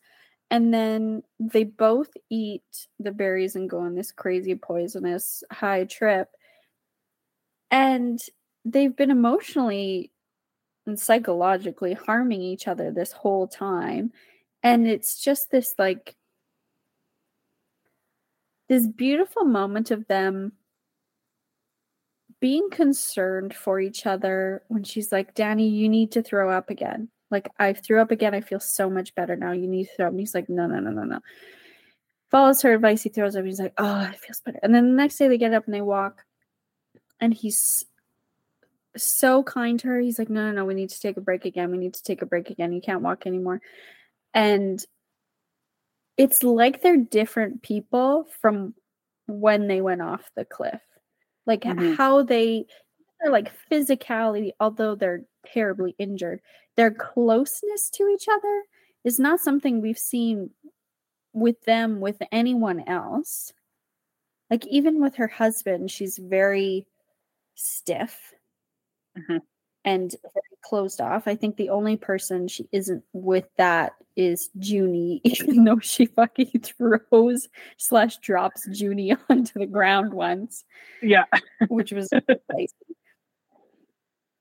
and then they both eat the berries and go on this crazy poisonous high trip. And they've been emotionally and psychologically harming each other this whole time and it's just this like this beautiful moment of them being concerned for each other when she's like, Danny, you need to throw up again. Like, I threw up again. I feel so much better now. You need to throw up. And he's like, no, no, no, no, no. Follows her advice. He throws up. He's like, oh, it feels better. And then the next day they get up and they walk. And he's so kind to her. He's like, no, no, no, we need to take a break again. We need to take a break again. You can't walk anymore. And it's like they're different people from when they went off the cliff. Like mm-hmm. how they are like physicality, although they're terribly injured, their closeness to each other is not something we've seen with them with anyone else. Like even with her husband, she's very stiff Mhm. and very closed off. I think the only person she isn't with that is Junie, <laughs> even though she fucking <laughs> throws slash drops Junie <laughs> onto the ground once, Yeah. which was.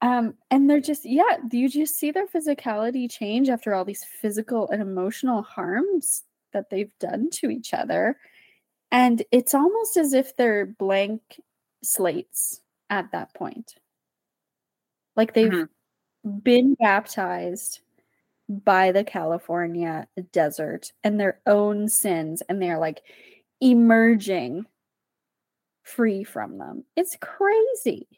Um, and they're just yeah, you just see their physicality change after all these physical and emotional harms that they've done to each other. And it's almost as if they're blank slates at that point. Like they've Mhm. been baptized by the California desert and their own sins, and they're like emerging free from them. It's crazy.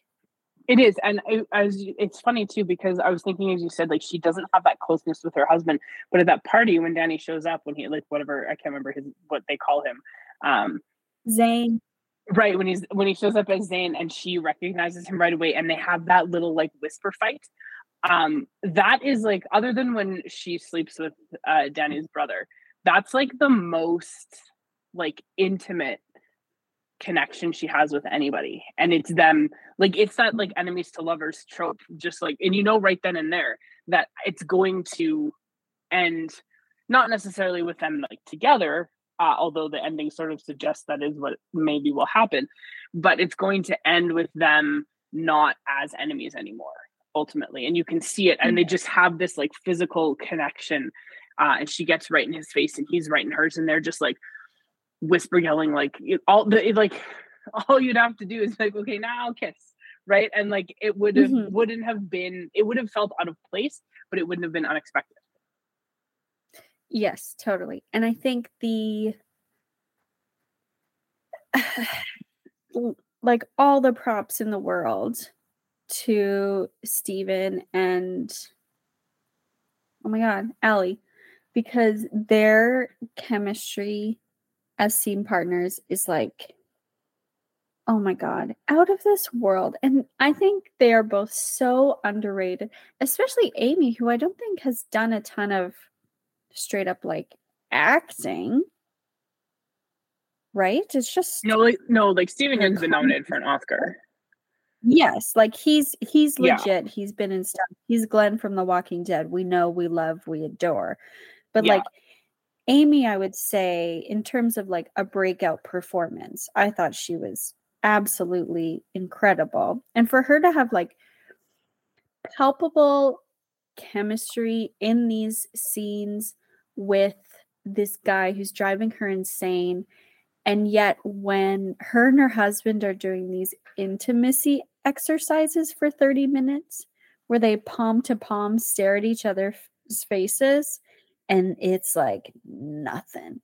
It is, and I, as it's funny too because I was thinking, as you said, like she doesn't have that closeness with her husband, but at that party when Danny shows up, when he like whatever I can't remember his what they call him, um, Zane, right when he's when he shows up as Zane and she recognizes him right away, and they have that little like whisper fight. Um, that is like other than when she sleeps with uh, Danny's brother, that's like the most like intimate connection she has with anybody. And it's them like it's that like enemies to lovers trope just like and you know right then and there that it's going to end not necessarily with them like together uh, although the ending sort of suggests that is what maybe will happen but it's going to end with them not as enemies anymore ultimately. And you can see it and they just have this like physical connection uh, and she gets right in his face and he's right in hers and they're just like whisper yelling like all the like <laughs> all you'd have to do is like okay now I'll kiss right and like it would have Mhm. wouldn't have been it would have felt out of place but it wouldn't have been unexpected Yes, totally. And I think the <sighs> like all the props in the world to Steven and oh my god, Ali because their chemistry as scene partners is like oh my god, out of this world. And I think they are both so underrated, especially Amy who I don't think has done a ton of straight up like acting. Right? It's just no like no like Steven Yeun's been nominated for an Oscar yes, like he's he's Yeah. legit. He's been in stuff. He's Glenn from The Walking Dead. We know, we love, we adore. But Yeah. like Amy, I would say, in terms of like a breakout performance, I thought she was absolutely incredible. And for her to have like palpable chemistry in these scenes with this guy who's driving her insane. And yet, when her and her husband are doing these intimacy exercises for 30 minutes, where they palm to palm stare at each other's faces, and it's like nothing.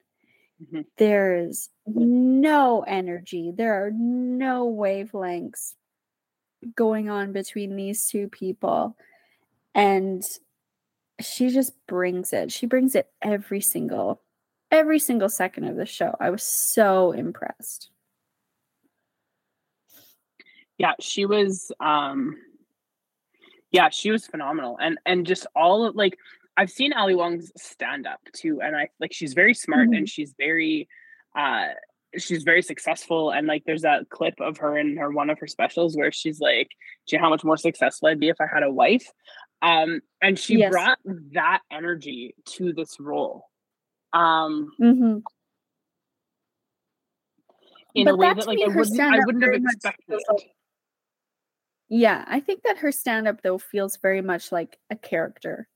Mhm. There's no energy, there are no wavelengths going on between these two people. And she just brings it. She brings it every single every single second of the show. I was so impressed. yeah she was um yeah she was phenomenal and and just all of like i've seen ali wong's stand up too and i like she's very smart and she's very uh she's very successful and like there's that clip of her in her one of her specials where she's like do you know how much more successful i'd be if i had a wife? Um and she Yes. brought that energy to this role. Um hmm in But a way that that like I wouldn't, I wouldn't have expected. like- Yeah, I think that her stand up though feels very much like a character.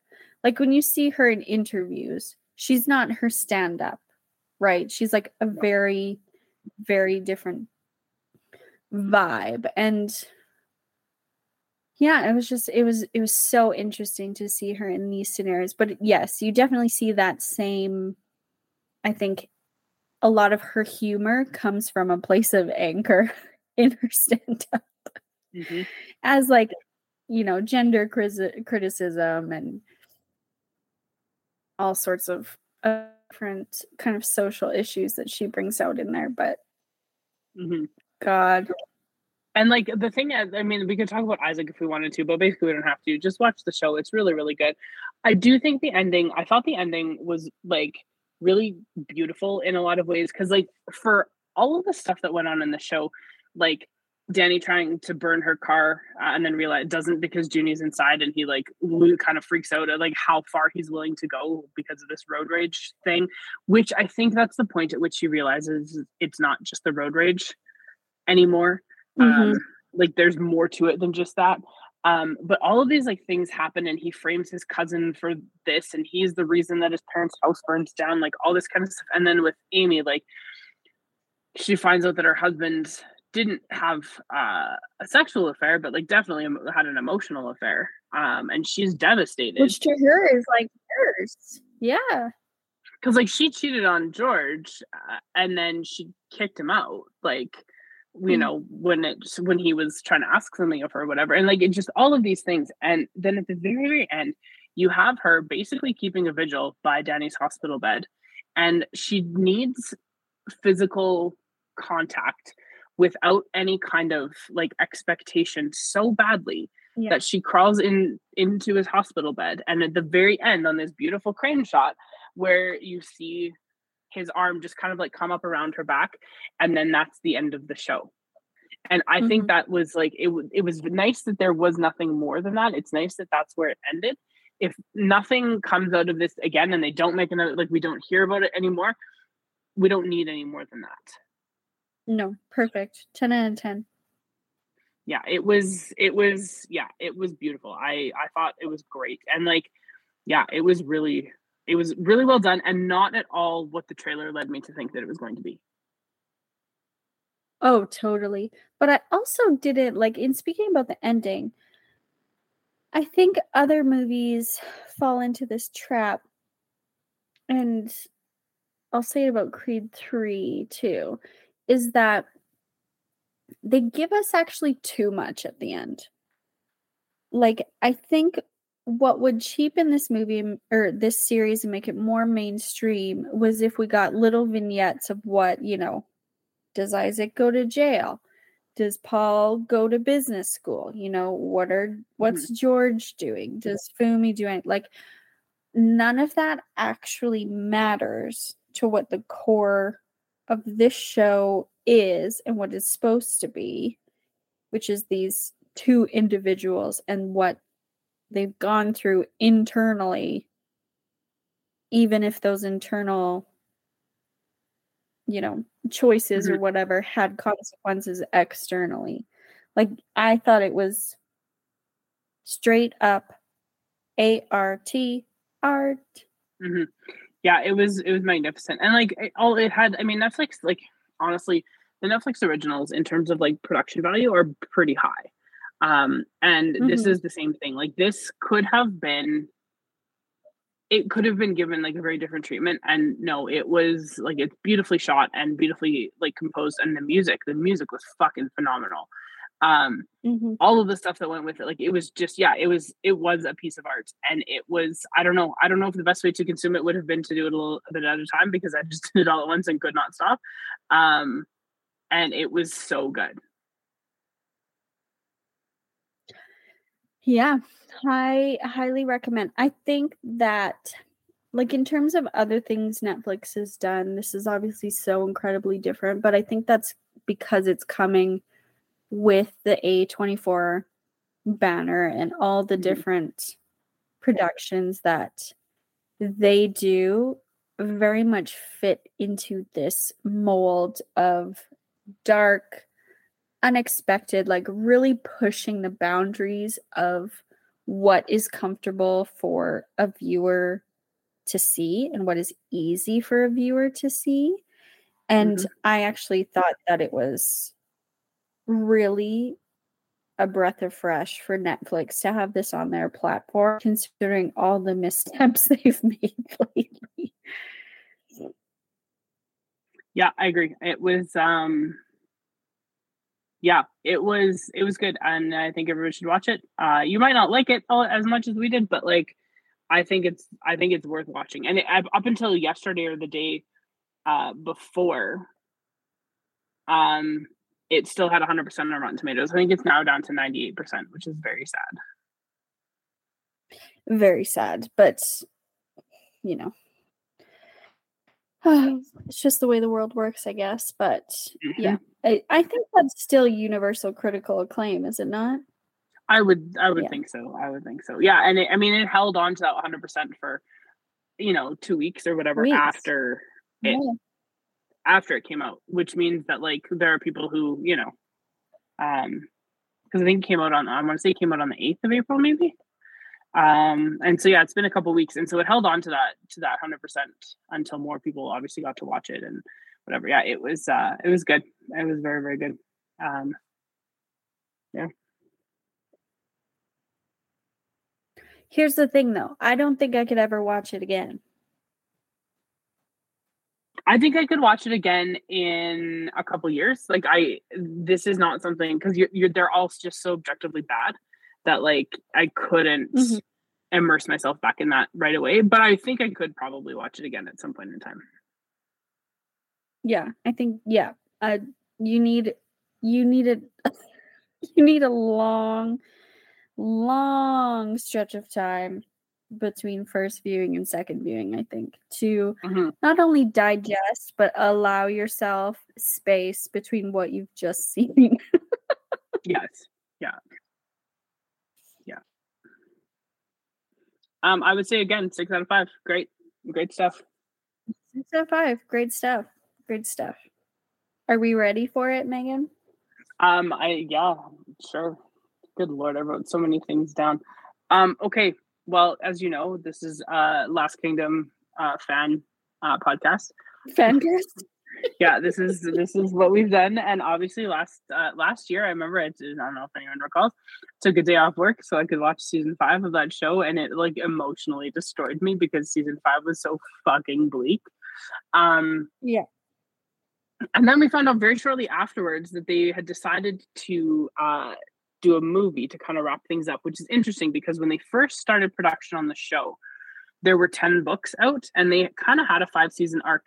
Like when you see her in interviews, she's not her stand up, right? She's like a very, very different vibe. And yeah, it was just it was it was so interesting to see her in these scenarios. But yes, you definitely see that same I think a lot of her humor comes from a place of anger <laughs> in her stand up Mhm. as like you know gender criticism and all sorts of uh, different kind of social issues that she brings out in there but Mhm. god And like the thing is, I mean, we could talk about Isaac if we wanted to, but basically we don't have to. Just watch the show. It's really, really good. I do think the ending, I thought the ending was like really beautiful in a lot of ways. Cause like for all of the stuff that went on in the show, like Danny trying to burn her car uh, and then realize it doesn't because Junie's inside and he like kind of freaks out at like how far he's willing to go because of this road rage thing, which I think that's the point at which he realizes it's not just the road rage anymore. Mm-hmm. Um, like there's more to it than just that. Um, but all of these like things happen and he frames his cousin for this and he's the reason that his parents' house burns down, like all this kind of stuff. And then with Amy, like she finds out that her husband didn't have uh, a sexual affair, but like definitely had an emotional affair. Um, and she's devastated. Which to her is like hers. Yeah. Because like she cheated on George, uh, and then she kicked him out. Like you mm. know when it when he was trying to ask something of her, or whatever, and like it just all of these things. And then at the very very end, you have her basically keeping a vigil by Danny's hospital bed, and she needs physical contact without any kind of like expectation so badly yeah. that she crawls in into his hospital bed and at the very end on this beautiful crane shot where you see his arm just kind of like come up around her back and then that's the end of the show and i mm-hmm. think that was like it, w- it was nice that there was nothing more than that it's nice that that's where it ended if nothing comes out of this again and they don't make another like we don't hear about it anymore we don't need any more than that no, perfect. 10 out of 10. Yeah, it was it was yeah, it was beautiful. I I thought it was great. And like yeah, it was really it was really well done and not at all what the trailer led me to think that it was going to be. Oh, totally. But I also didn't like in speaking about the ending. I think other movies fall into this trap. And I'll say it about Creed 3 too is that they give us actually too much at the end. Like, I think what would cheapen this movie or this series and make it more mainstream was if we got little vignettes of what, you know, does Isaac go to jail? Does Paul go to business school? You know, what are what's mm-hmm. George doing? Does Fumi do doing like none of that actually matters to what the core of this show is and what it's supposed to be, which is these two individuals and what they've gone through internally, even if those internal, you know, choices mm-hmm. or whatever had consequences externally. Like, I thought it was straight up ART art. Mm-hmm yeah, it was it was magnificent, and like it, all it had. I mean, Netflix like honestly, the Netflix originals in terms of like production value are pretty high. Um, and mm-hmm. this is the same thing. Like this could have been it could have been given like a very different treatment and no it was like it's beautifully shot and beautifully like composed and the music the music was fucking phenomenal um mm-hmm. all of the stuff that went with it like it was just yeah it was it was a piece of art and it was i don't know i don't know if the best way to consume it would have been to do it a little a bit at a time because i just <laughs> did it all at once and could not stop um and it was so good yeah i highly recommend i think that like in terms of other things netflix has done this is obviously so incredibly different but i think that's because it's coming with the A24 banner and all the mm-hmm. different productions that they do very much fit into this mold of dark unexpected like really pushing the boundaries of what is comfortable for a viewer to see and what is easy for a viewer to see and mm-hmm. i actually thought that it was really a breath of fresh for Netflix to have this on their platform, considering all the missteps <laughs> they've made lately. Yeah, I agree. It was um yeah, it was it was good and I think everyone should watch it. Uh you might not like it all as much as we did, but like I think it's I think it's worth watching. And it, up until yesterday or the day uh before um it still had 100% on Rotten Tomatoes. I think it's now down to 98%, which is very sad. Very sad, but you know, <sighs> it's just the way the world works, I guess. But mm-hmm. yeah, I, I think that's still universal critical acclaim, is it not? I would I would Yeah. think so. I would think so. Yeah, and it, I mean it held on to that 100 percent for you know two weeks or whatever Weeks. after it Yeah. After it came out, which means that like there are people who you know, um, because I think it came out on I want to say it came out on the 8th of April maybe. Um, and so yeah, it's been a couple weeks, and so it held on to that to that 100 percent until more people obviously got to watch it and whatever. Yeah, it was uh it was good. It was very very good. Um, yeah. Here's the thing though. I don't think I could ever watch it again. I think I could watch it again in a couple years. Like I, this is not something because you're, you're they're all just so objectively bad that like I couldn't Mhm. immerse myself back in that right away. But I think I could probably watch it again at some point in time. Yeah, I think yeah. Uh you need you need a <laughs> you need a long long stretch of time between first viewing and second viewing, I think, to Mhm. not only digest but allow yourself space between what you've just <laughs> seen. Yes, yeah, yeah. Um, I would say again, six out of five. Great, great stuff. Six out of five. Great stuff. Great stuff. Are we ready for it, Megan? Um, I yeah, sure. Good lord, I wrote so many things down. Um, okay. Well, as you know, this is uh Last Kingdom uh fan uh podcast. Fangirls? <laughs> Yeah, this is this is what we've done. And obviously last uh last year I remember I did I don't know if anyone recalls, took a day off work so I could watch season five of that show and it like emotionally destroyed me because season five was so fucking bleak. Um Yeah. and then we found out very shortly afterwards that they had decided to uh, do a movie to kind of wrap things up, which is interesting because when they first started production on the show, there were 10 books out and they kind of had a five season arc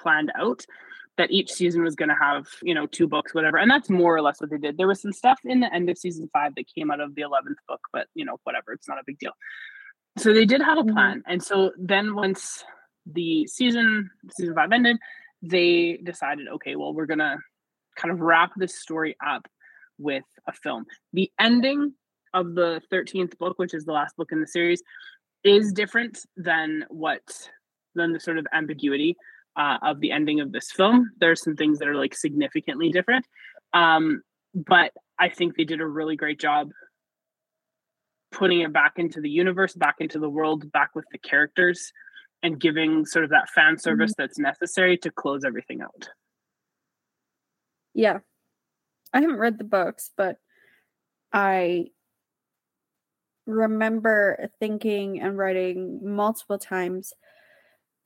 planned out that each season was going to have, you know, two books, whatever. And that's more or less what they did. There was some stuff in the end of season five that came out of the 11th book, but, you know, whatever, it's not a big deal. So they did have a Mhm. plan. And so then once the season, season five ended, they decided, okay, well, we're gonna kind of wrap this story up with a film. The ending of the 13th book, which is the last book in the series, is different than what than the sort of ambiguity uh, of the ending of this film. There's some things that are like significantly different. Um, but I think they did a really great job putting it back into the universe, back into the world, back with the characters, and giving sort of that fan service that's necessary to close everything out. Yeah. I haven't read the books, but I remember thinking and writing multiple times,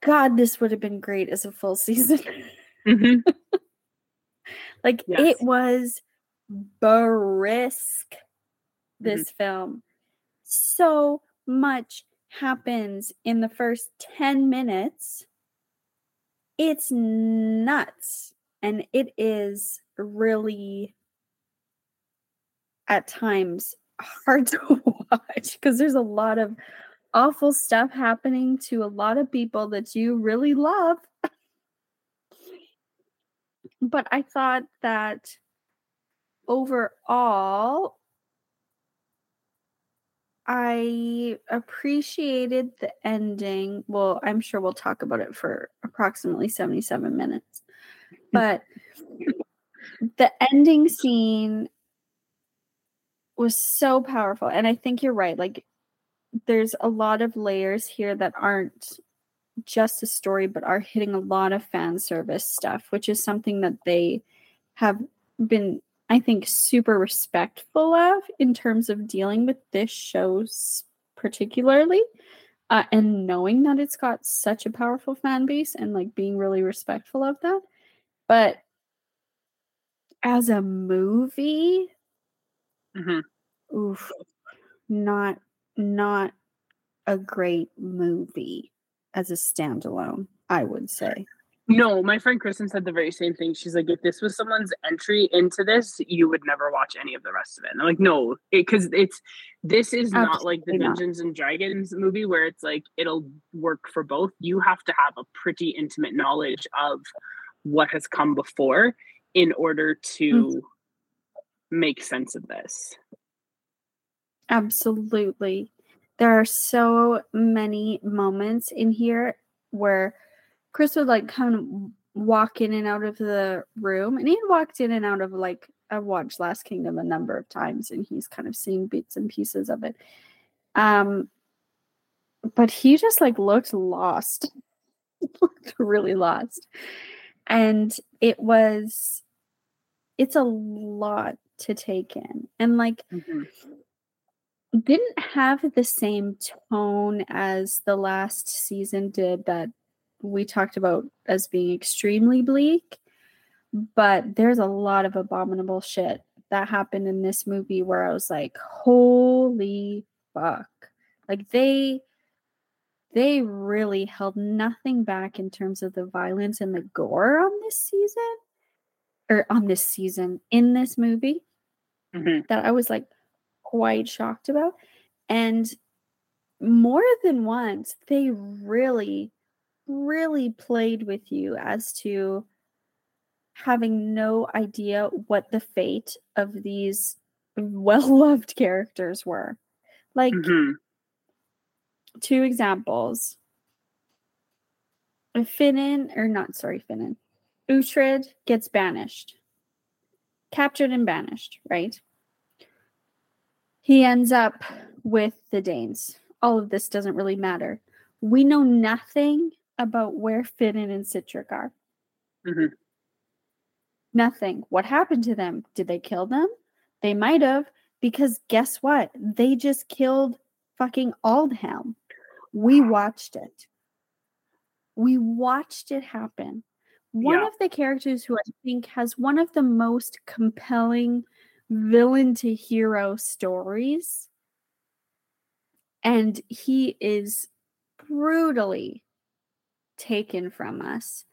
God, this would have been great as a full <laughs> season. Mhm. <laughs> like Yes. it was brisk, this film. So much happens in the first 10 minutes. It's nuts. And it is really at times hard to <laughs> watch because there's a lot of awful stuff happening to a lot of people that you really love. but I thought that overall, I appreciated the ending. Well, I'm sure we'll talk about it for approximately 77 minutes. Mm. But the ending scene was so powerful. And I think you're right. Like, there's a lot of layers here that aren't just a story, but are hitting a lot of fan service stuff, which is something that they have been, I think, super respectful of in terms of dealing with this show s- particularly. Uh, and knowing that it's got such a powerful fan base and like being really respectful of that. But as a movie, Mhm. oof, not not a great movie as a standalone, I would say. No, my friend Kristen said the very same thing. She's like, if this was someone's entry into this, you would never watch any of the rest of it. And I'm like, no, because it's this is not like the Absolutely not. Dungeons and Dragons movie where it's like it'll work for both. You have to have a pretty intimate knowledge of what has come before in order to mm-hmm. Make sense of this. Absolutely. There are so many moments in here where Chris would like kind of walk in and out of the room, and he had walked in and out of like I've watched Last Kingdom a number of times, and he's kind of seen bits and pieces of it. Um, but he just like looked lost, <laughs> looked really lost, and it was, it's a lot to take in, and like. Mm-hmm didn't have the same tone as the last season did that we talked about as being extremely bleak but there's a lot of abominable shit that happened in this movie where I was like, holy fuck. Like they they really held nothing back in terms of the violence and the gore on this season or on this season in this movie mm-hmm. that I was like quite shocked about. And more than once, they really, really played with you as to having no idea what the fate of these well loved characters were. Like, mm-hmm. two examples. Finan, or not, sorry, Finan, Uhtred gets banished, captured and banished, right? He ends up with the Danes. All of this doesn't really matter. We know nothing about where Finan and Sihtric are. Mm-hmm. Nothing. What happened to them? Did they kill them? They might have, because guess what? They just killed fucking Aldhelm. We watched it. We watched it happen. One yeah. of the characters who I think has one of the most compelling villain to hero stories. And he is brutally taken from us.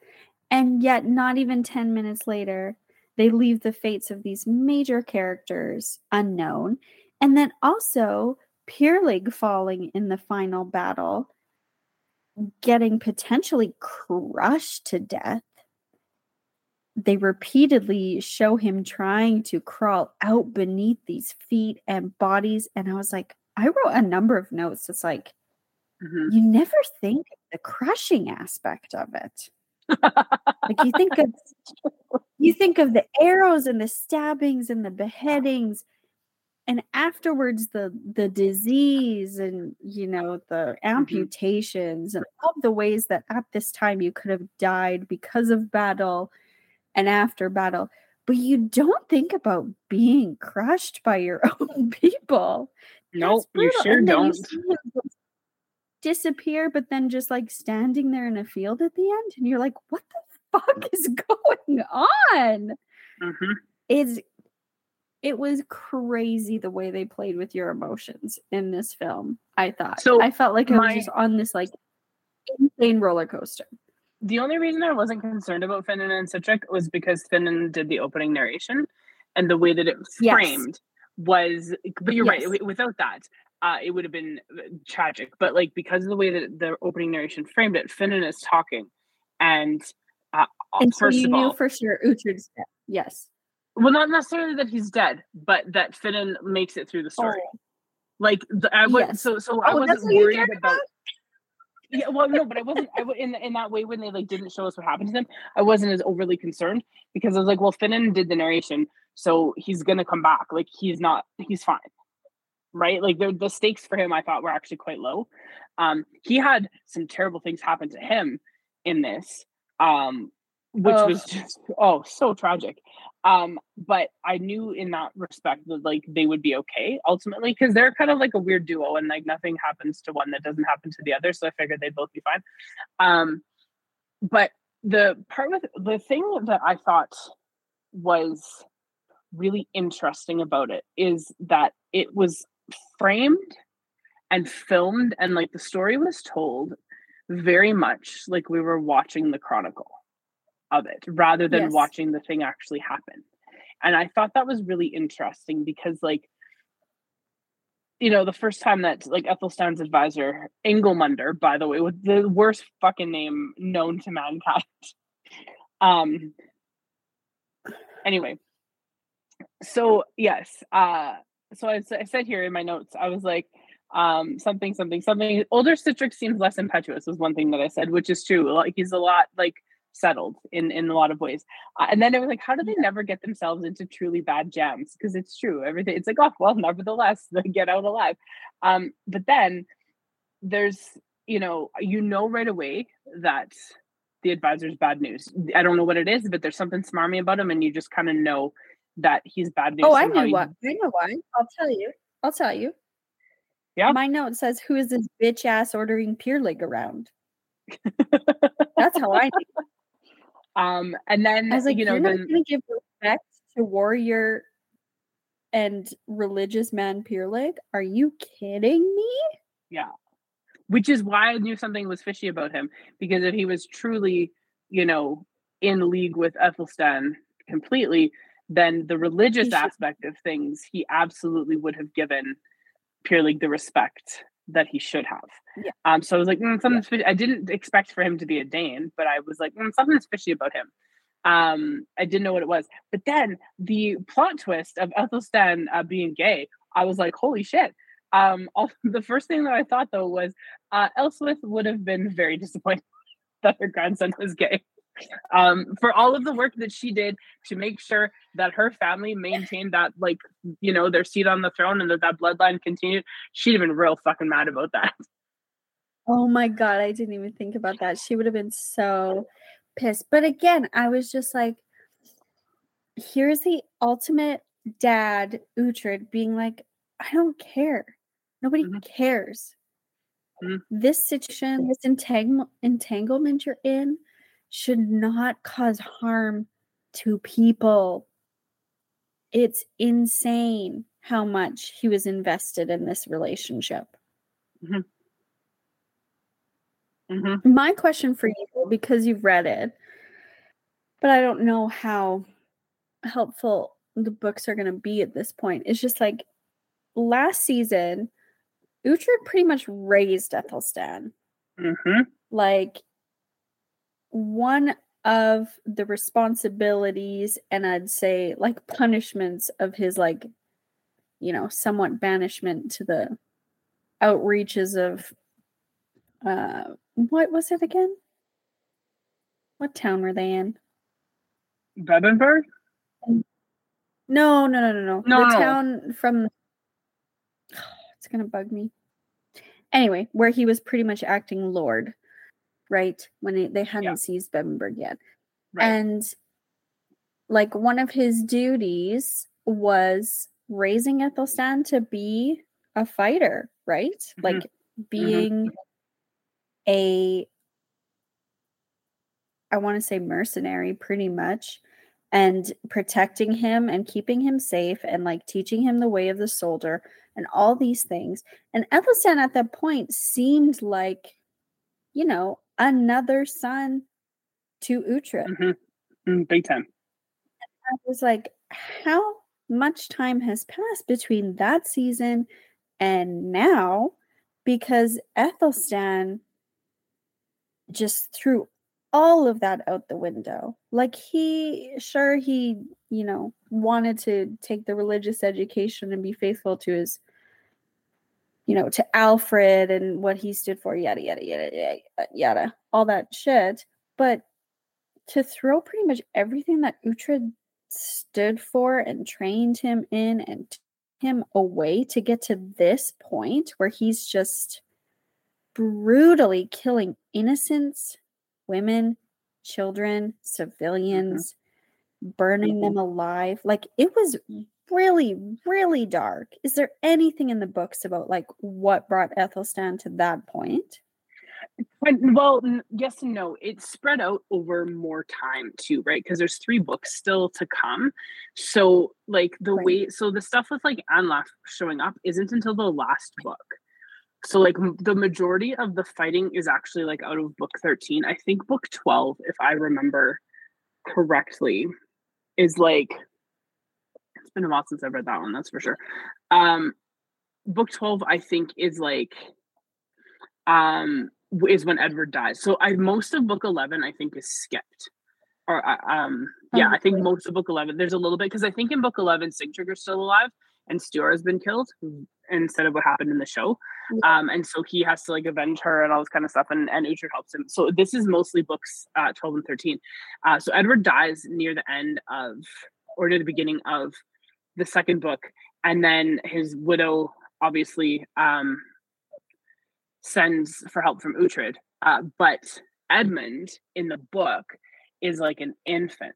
And yet, not even 10 minutes later, they leave the fates of these major characters unknown. And then also, Pyrlig falling in the final battle, getting potentially crushed to death they repeatedly show him trying to crawl out beneath these feet and bodies. And I was like, I wrote a number of notes. It's like, mm-hmm. you never think the crushing aspect of it. like you think of <laughs> you think of the arrows and the stabbings and the beheadings and afterwards the the disease and you know the mm-hmm. amputations mm-hmm. and all the ways that at this time you could have died because of battle and after battle. But you don't think about being crushed by your <laughs> own people. Nope, you sure don't. You disappear, but then just like standing there in a field at the end, and you're like, what the fuck is <laughs> going on? Mm-hmm. It's it was crazy the way they played with your emotions in this film. I thought. So I felt like I was just on this like insane roller coaster the only reason I wasn't concerned about Finan and Sihtric was because Finan did the opening narration and the way that it was framed was but you're yes. right without that uh, it would have been uh, tragic but like because of the way that the opening narration framed it Finan is talking and uh, and so you knew all, for sure Uhtred's dead yes well not necessarily that he's dead but that Finan makes it through the story oh. like the, I was yes. so so I oh, wasn't worried about, about yeah, well, no, but I wasn't. I in in that way when they like didn't show us what happened to them, I wasn't as overly concerned because I was like, well, Finan did the narration, so he's gonna come back. Like he's not, he's fine, right? Like the stakes for him, I thought were actually quite low. Um, he had some terrible things happen to him in this, um, which oh. was just oh so tragic. Um, but I knew in that respect that like they would be okay ultimately because they're kind of like a weird duo and like nothing happens to one that doesn't happen to the other. So I figured they'd both be fine. Um, but the part with the thing that I thought was really interesting about it is that it was framed and filmed and like the story was told very much like we were watching the chronicle of it rather than yes. watching the thing actually happen. And I thought that was really interesting because like you know, the first time that like Ethelstan's advisor, Ingilmundr, by the way, with the worst fucking name known to mankind. <laughs> um Anyway, so yes, uh, so I, I said here in my notes, I was like, um, something, something, something. Older Sihtric seems less impetuous was one thing that I said, which is true. Like he's a lot like settled in in a lot of ways. Uh, and then it was like, how do they never get themselves into truly bad jams? Because it's true, everything. It's like, oh well, nevertheless, <laughs> they get out alive. Um, but then there's, you know, you know right away that the advisor's bad news. I don't know what it is, but there's something smarmy about him, and you just kind of know that he's bad news. Oh, I know what. I know why. I'll tell you. I'll tell you. Yeah. My note says, "Who is this bitch ass ordering Pyrlig around?" <laughs> That's how I know. Um, and then I was like, you know, you're then not going to give respect to warrior and religious man Pyrlig? Are you kidding me? yeah, which is why I knew something was fishy about him because if he was truly, you know, in league with Ethelstan completely, then the religious aspect of things he absolutely would have given League the respect that he should have. Yeah. Um. So I was like, mm, something's fishy. I didn't expect for him to be a Dane, but I was like, mm, something's fishy about him. Um. I didn't know what it was, but then the plot twist of Ethelstan uh, being gay, I was like, holy shit. Um. All, <laughs> the first thing that I thought though was, uh, Elswith would have been very disappointed <laughs> that her grandson was gay. Um, for all of the work that she did to make sure that her family maintained that, like, you know, their seat on the throne and that that bloodline continued, she'd have been real fucking mad about that. Oh my god, I didn't even think about that. She would have been so pissed. But again, I was just like, here's the ultimate dad, Uhtred, being like, I don't care. Nobody Mhm. cares. Mhm. This situation, this entang- entanglement you're in, should not cause harm to people. It's insane how much he was invested in this relationship. Mm-hmm. My question for you, because you've read it, but I don't know how helpful the books are going to be at this point, is just like last season, Uhtred pretty much raised Ethelstan. Mm-hmm. Like one of the responsibilities and I'd say like punishments of his like, you know, somewhat banishment to the outreaches of uh what was it again? What town were they in? Bebbanburg? No, no, no, no, no. No, the no. town from <sighs> it's gonna bug me. Anyway, where he was pretty much acting lord, right? When they, they hadn't Yeah. seized Bebbanburg yet. Right. And like one of his duties was raising Ethelstan to be a fighter, right? Mhm. Like being a I want to say mercenary pretty much and protecting him and keeping him safe and like teaching him the way of the soldier and all these things. And Ethelstan at that point seemed like, you know, another son to Uhtred. Mhm. Mm, Big time. I was like, how much time has passed between that season and now? Because Ethelstan just threw all of that out the window. Like he, sure, he, you know, wanted to take the religious education and be faithful to his, you know, to Alfred and what he stood for, yada, yada, yada, yada, yada, all that shit. But to throw pretty much everything that Uhtred stood for and trained him in and took him away to get to this point where he's just brutally killing innocents, women, children, mm-hmm. civilians, burning mm-hmm. them alive. Like it was really, really dark. Is there anything in the books about like what brought Ethelstan to that point? Well, yes and no. It's spread out over more time too, right? Because there's three books still to come. So, like the Right. way, so the stuff with like Anlaf showing up isn't until the last book. So, like m- the majority of the fighting is actually like out of book 13. I think book 12, if I remember correctly, is like been a while since I've read that one, that's for sure. Um, book 12, I think, is like um is when Edward dies. So I most of book 11 I think is skipped. or uh, um yeah i think most of book 11 there's a little bit because i think in book 11 Sigtryggr's still alive and Stiorra has been killed instead of what happened in the show yeah. um and so he has to like avenge her and all this kind of stuff and and Uhtred helps him so this is mostly books uh 12 and 13 uh so edward dies near the end of or near the beginning of the second book and then his widow obviously um sends for help from Uhtred uh but edmund in the book is like an infant.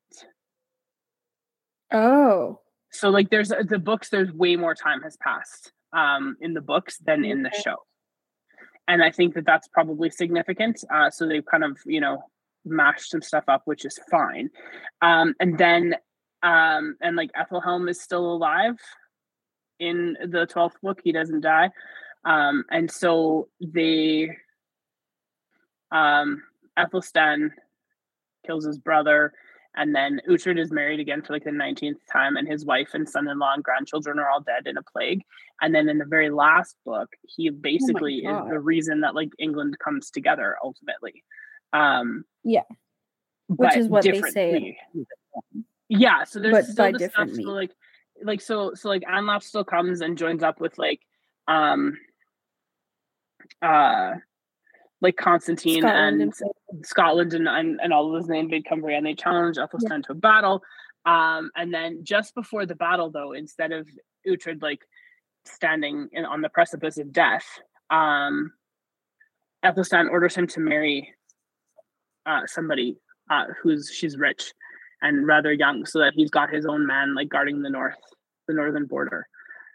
Oh. So like there's uh, the books there's way more time has passed um in the books than in the show. And I think that that's probably significant. Uh so they've kind of, you know, mashed some stuff up which is fine. Um and then um and like Ethelhelm is still alive in the 12th book. He doesn't die. Um and so they um Ethelstan kills his brother. And then Uhtred is married again for like the 19th time, and his wife and son in law and grandchildren are all dead in a plague. And then in the very last book, he oh basically oh is the reason that like England comes together ultimately. Um, yeah. Which is what they say. Yeah. So there's but still the stuff so like like so so like Anlaf still comes and joins up with like um uh like Constantine Scotland and, and Scotland and, and, and all of those named Big Cumbria, and they challenge Athelstan yeah. to a battle. Um, and then just before the battle, though, instead of Uhtred like standing in, on the precipice of death, um, Athelstan orders him to marry uh, somebody uh, who's she's rich and rather young, so that he's got his own man like guarding the north, the northern border.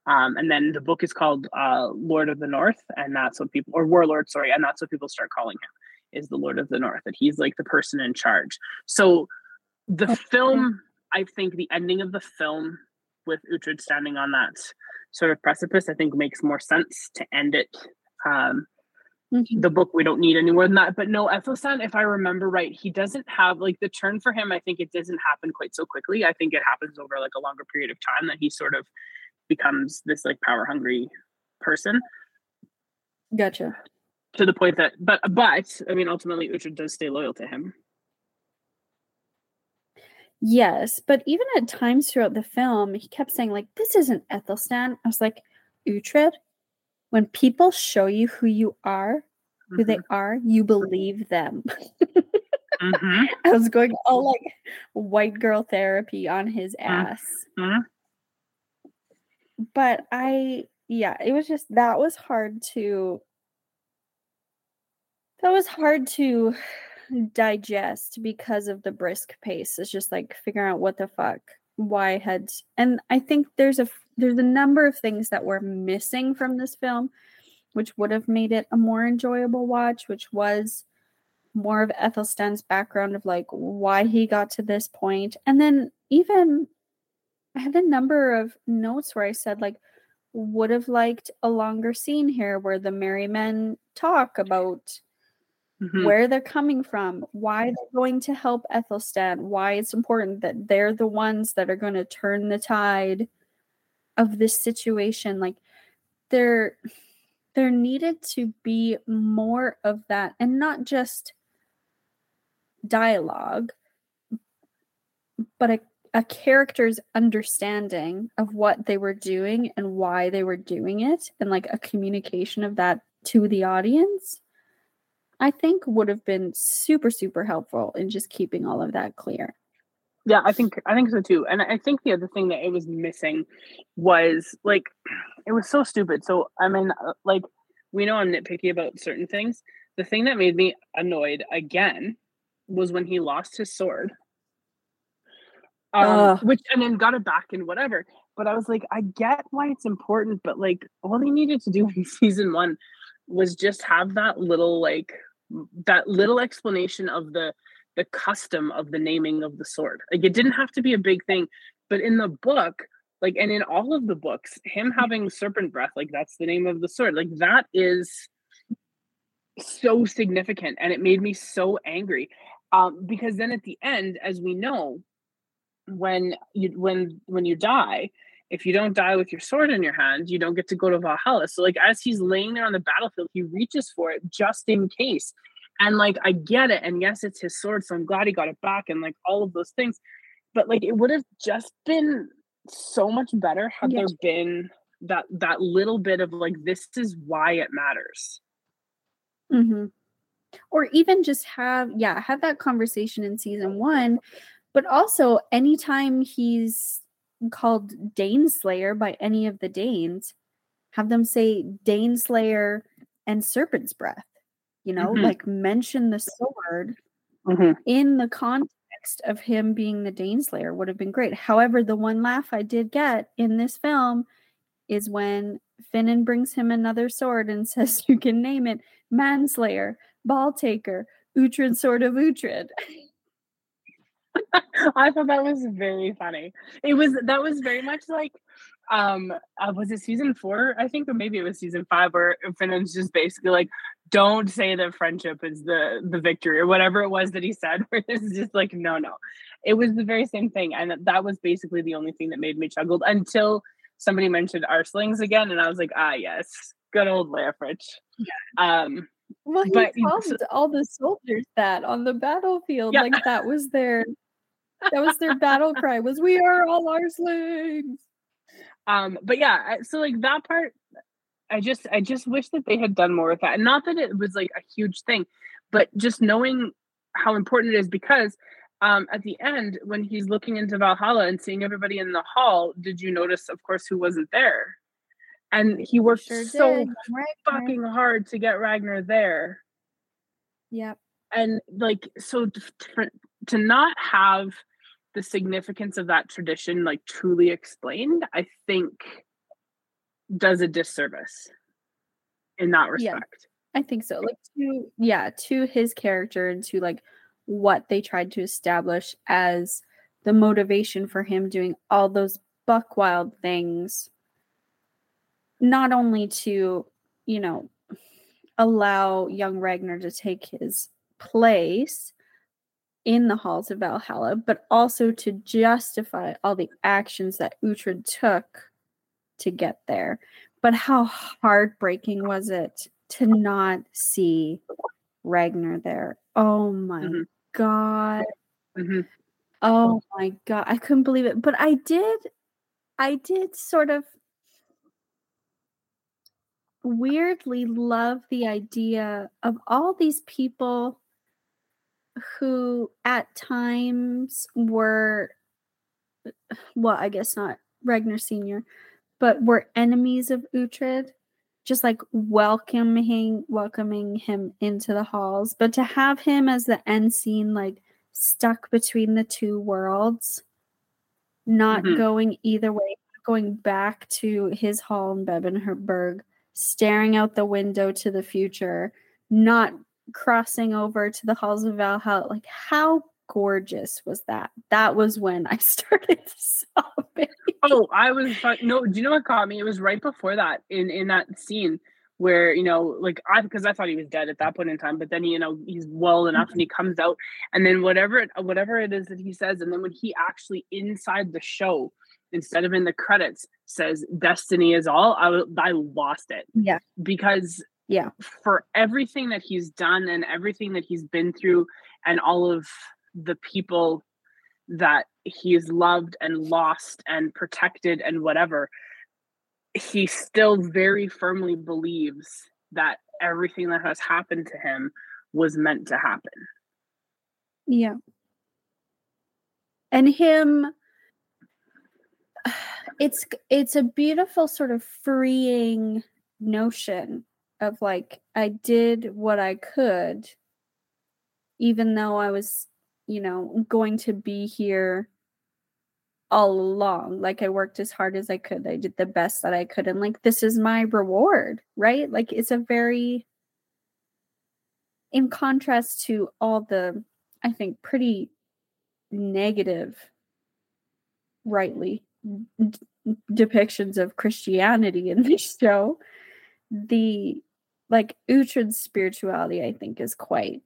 Um, and then the book is called uh, Lord of the North, and that's what people or Warlord, sorry, and that's what people start calling him is the Lord of the North. That he's like the person in charge. So the film, I think, the ending of the film with Uhtred standing on that sort of precipice, I think makes more sense to end it. Um, mm-hmm. The book we don't need any more than that. But no, Ethelstan, if I remember right, he doesn't have like the turn for him. I think it doesn't happen quite so quickly. I think it happens over like a longer period of time that he sort of becomes this like power hungry person. Gotcha. To the point that, but but I mean, ultimately, Uhtred does stay loyal to him. Yes, but even at times throughout the film, he kept saying like, "This isn't Ethelstan." I was like, Uhtred, when people show you who you are, who mm-hmm. they are, you believe them. mm-hmm. <laughs> I was going all like white girl therapy on his mm-hmm. ass. Mm-hmm but I yeah, it was just that was hard to that was hard to digest because of the brisk pace. It's just like figuring out what the fuck why had and I think there's a there's a number of things that were missing from this film which would have made it a more enjoyable watch, which was more of Ethelstan's background of like why he got to this point and then even I had a number of notes where I said like would have liked a longer scene here where the merry men talk about mm-hmm. where they're coming from, why they're going to help Ethelstan, why it's important that they're the ones that are going to turn the tide of this situation. Like there there needed to be more of that and not just dialogue but a a character's understanding of what they were doing and why they were doing it and like a communication of that to the audience i think would have been super super helpful in just keeping all of that clear yeah i think i think so too and i think the other thing that it was missing was like it was so stupid so i mean uh, like we know i'm nitpicky about certain things the thing that made me annoyed again was when he lost his sword um, uh, which and then got it back and whatever. But I was like, I get why it's important, but like all they needed to do <laughs> in season one was just have that little like that little explanation of the the custom of the naming of the sword. Like it didn't have to be a big thing, but in the book, like and in all of the books, him having serpent breath, like that's the name of the sword. Like that is so significant and it made me so angry. Um, because then at the end, as we know, when you when when you die if you don't die with your sword in your hand you don't get to go to valhalla so like as he's laying there on the battlefield he reaches for it just in case And like I get it. And yes, it's his sword, so I'm glad he got it back and like all of those things. But like it would have just been so much better had yeah. there been that that little bit of like this is why it matters. Mm-hmm. Or even just have yeah, have that conversation in season one, but also anytime he's called Daneslayer by any of the Danes, have them say Daneslayer and Serpent's Breath. You know, mm-hmm. like mention the sword mm-hmm. in the context of him being the Daneslayer would have been great. However, the one laugh I did get in this film is when Finan brings him another sword and <laughs> says, You can name it Manslayer, Ball Taker, Uhtred Sword of Uhtred. <laughs> I thought that was very funny. It was that was very much like um uh, was it season four i think or maybe it was season five where Finan's just basically like don't say that friendship is the the victory or whatever it was that he said <laughs> where this is just like no no it was the very same thing and that was basically the only thing that made me chuckle until somebody mentioned arselings again and i was like ah yes good old Leofric. Yeah. um well, he but, called so, all the soldiers that on the battlefield, yeah. like that was their that was their battle cry was "We are all Arselings." Um, but yeah, so like that part, I just I just wish that they had done more with that, and not that it was like a huge thing, but just knowing how important it is because um, at the end when he's looking into Valhalla and seeing everybody in the hall, did you notice, of course, who wasn't there? and he worked sure so fucking hard to get Ragnar there. Yep. And like so to, to not have the significance of that tradition like truly explained, I think does a disservice in that respect. Yeah, I think so. Like to yeah, to his character and to like what they tried to establish as the motivation for him doing all those buck wild things not only to, you know, allow young Ragnar to take his place in the halls of Valhalla, but also to justify all the actions that Uhtred took to get there. But how heartbreaking was it to not see Ragnar there? Oh my mm-hmm. god. Mm-hmm. Oh my god. I couldn't believe it. But I did I did sort of weirdly love the idea of all these people who at times were well i guess not Ragnar senior but were enemies of Uhtred just like welcoming welcoming him into the halls but to have him as the end scene like stuck between the two worlds not mm-hmm. going either way going back to his hall in Bebbanburg staring out the window to the future, not crossing over to the halls of Valhalla. Like, how gorgeous was that? That was when I <laughs> started sobbing. <laughs> Oh, I was no. Do you know what caught me? It was right before that in in that scene where you know like i because i thought he was dead at that point in time but then you know he's well enough mm-hmm. and he comes out and then whatever it whatever it is that he says and then when he actually inside the show instead of in the credits says destiny is all i i lost it yeah because yeah for everything that he's done and everything that he's been through and all of the people that he's loved and lost and protected and whatever he still very firmly believes that everything that has happened to him was meant to happen. Yeah. And him it's it's a beautiful sort of freeing notion of like I did what I could even though I was, you know, going to be here all along. Like I worked as hard as I could. I did the best that I could and like this is my reward, right? Like it's a very in contrast to all the I think pretty negative rightly d- depictions of Christianity in this <laughs> show, the like Uhtred's spirituality, I think, is quite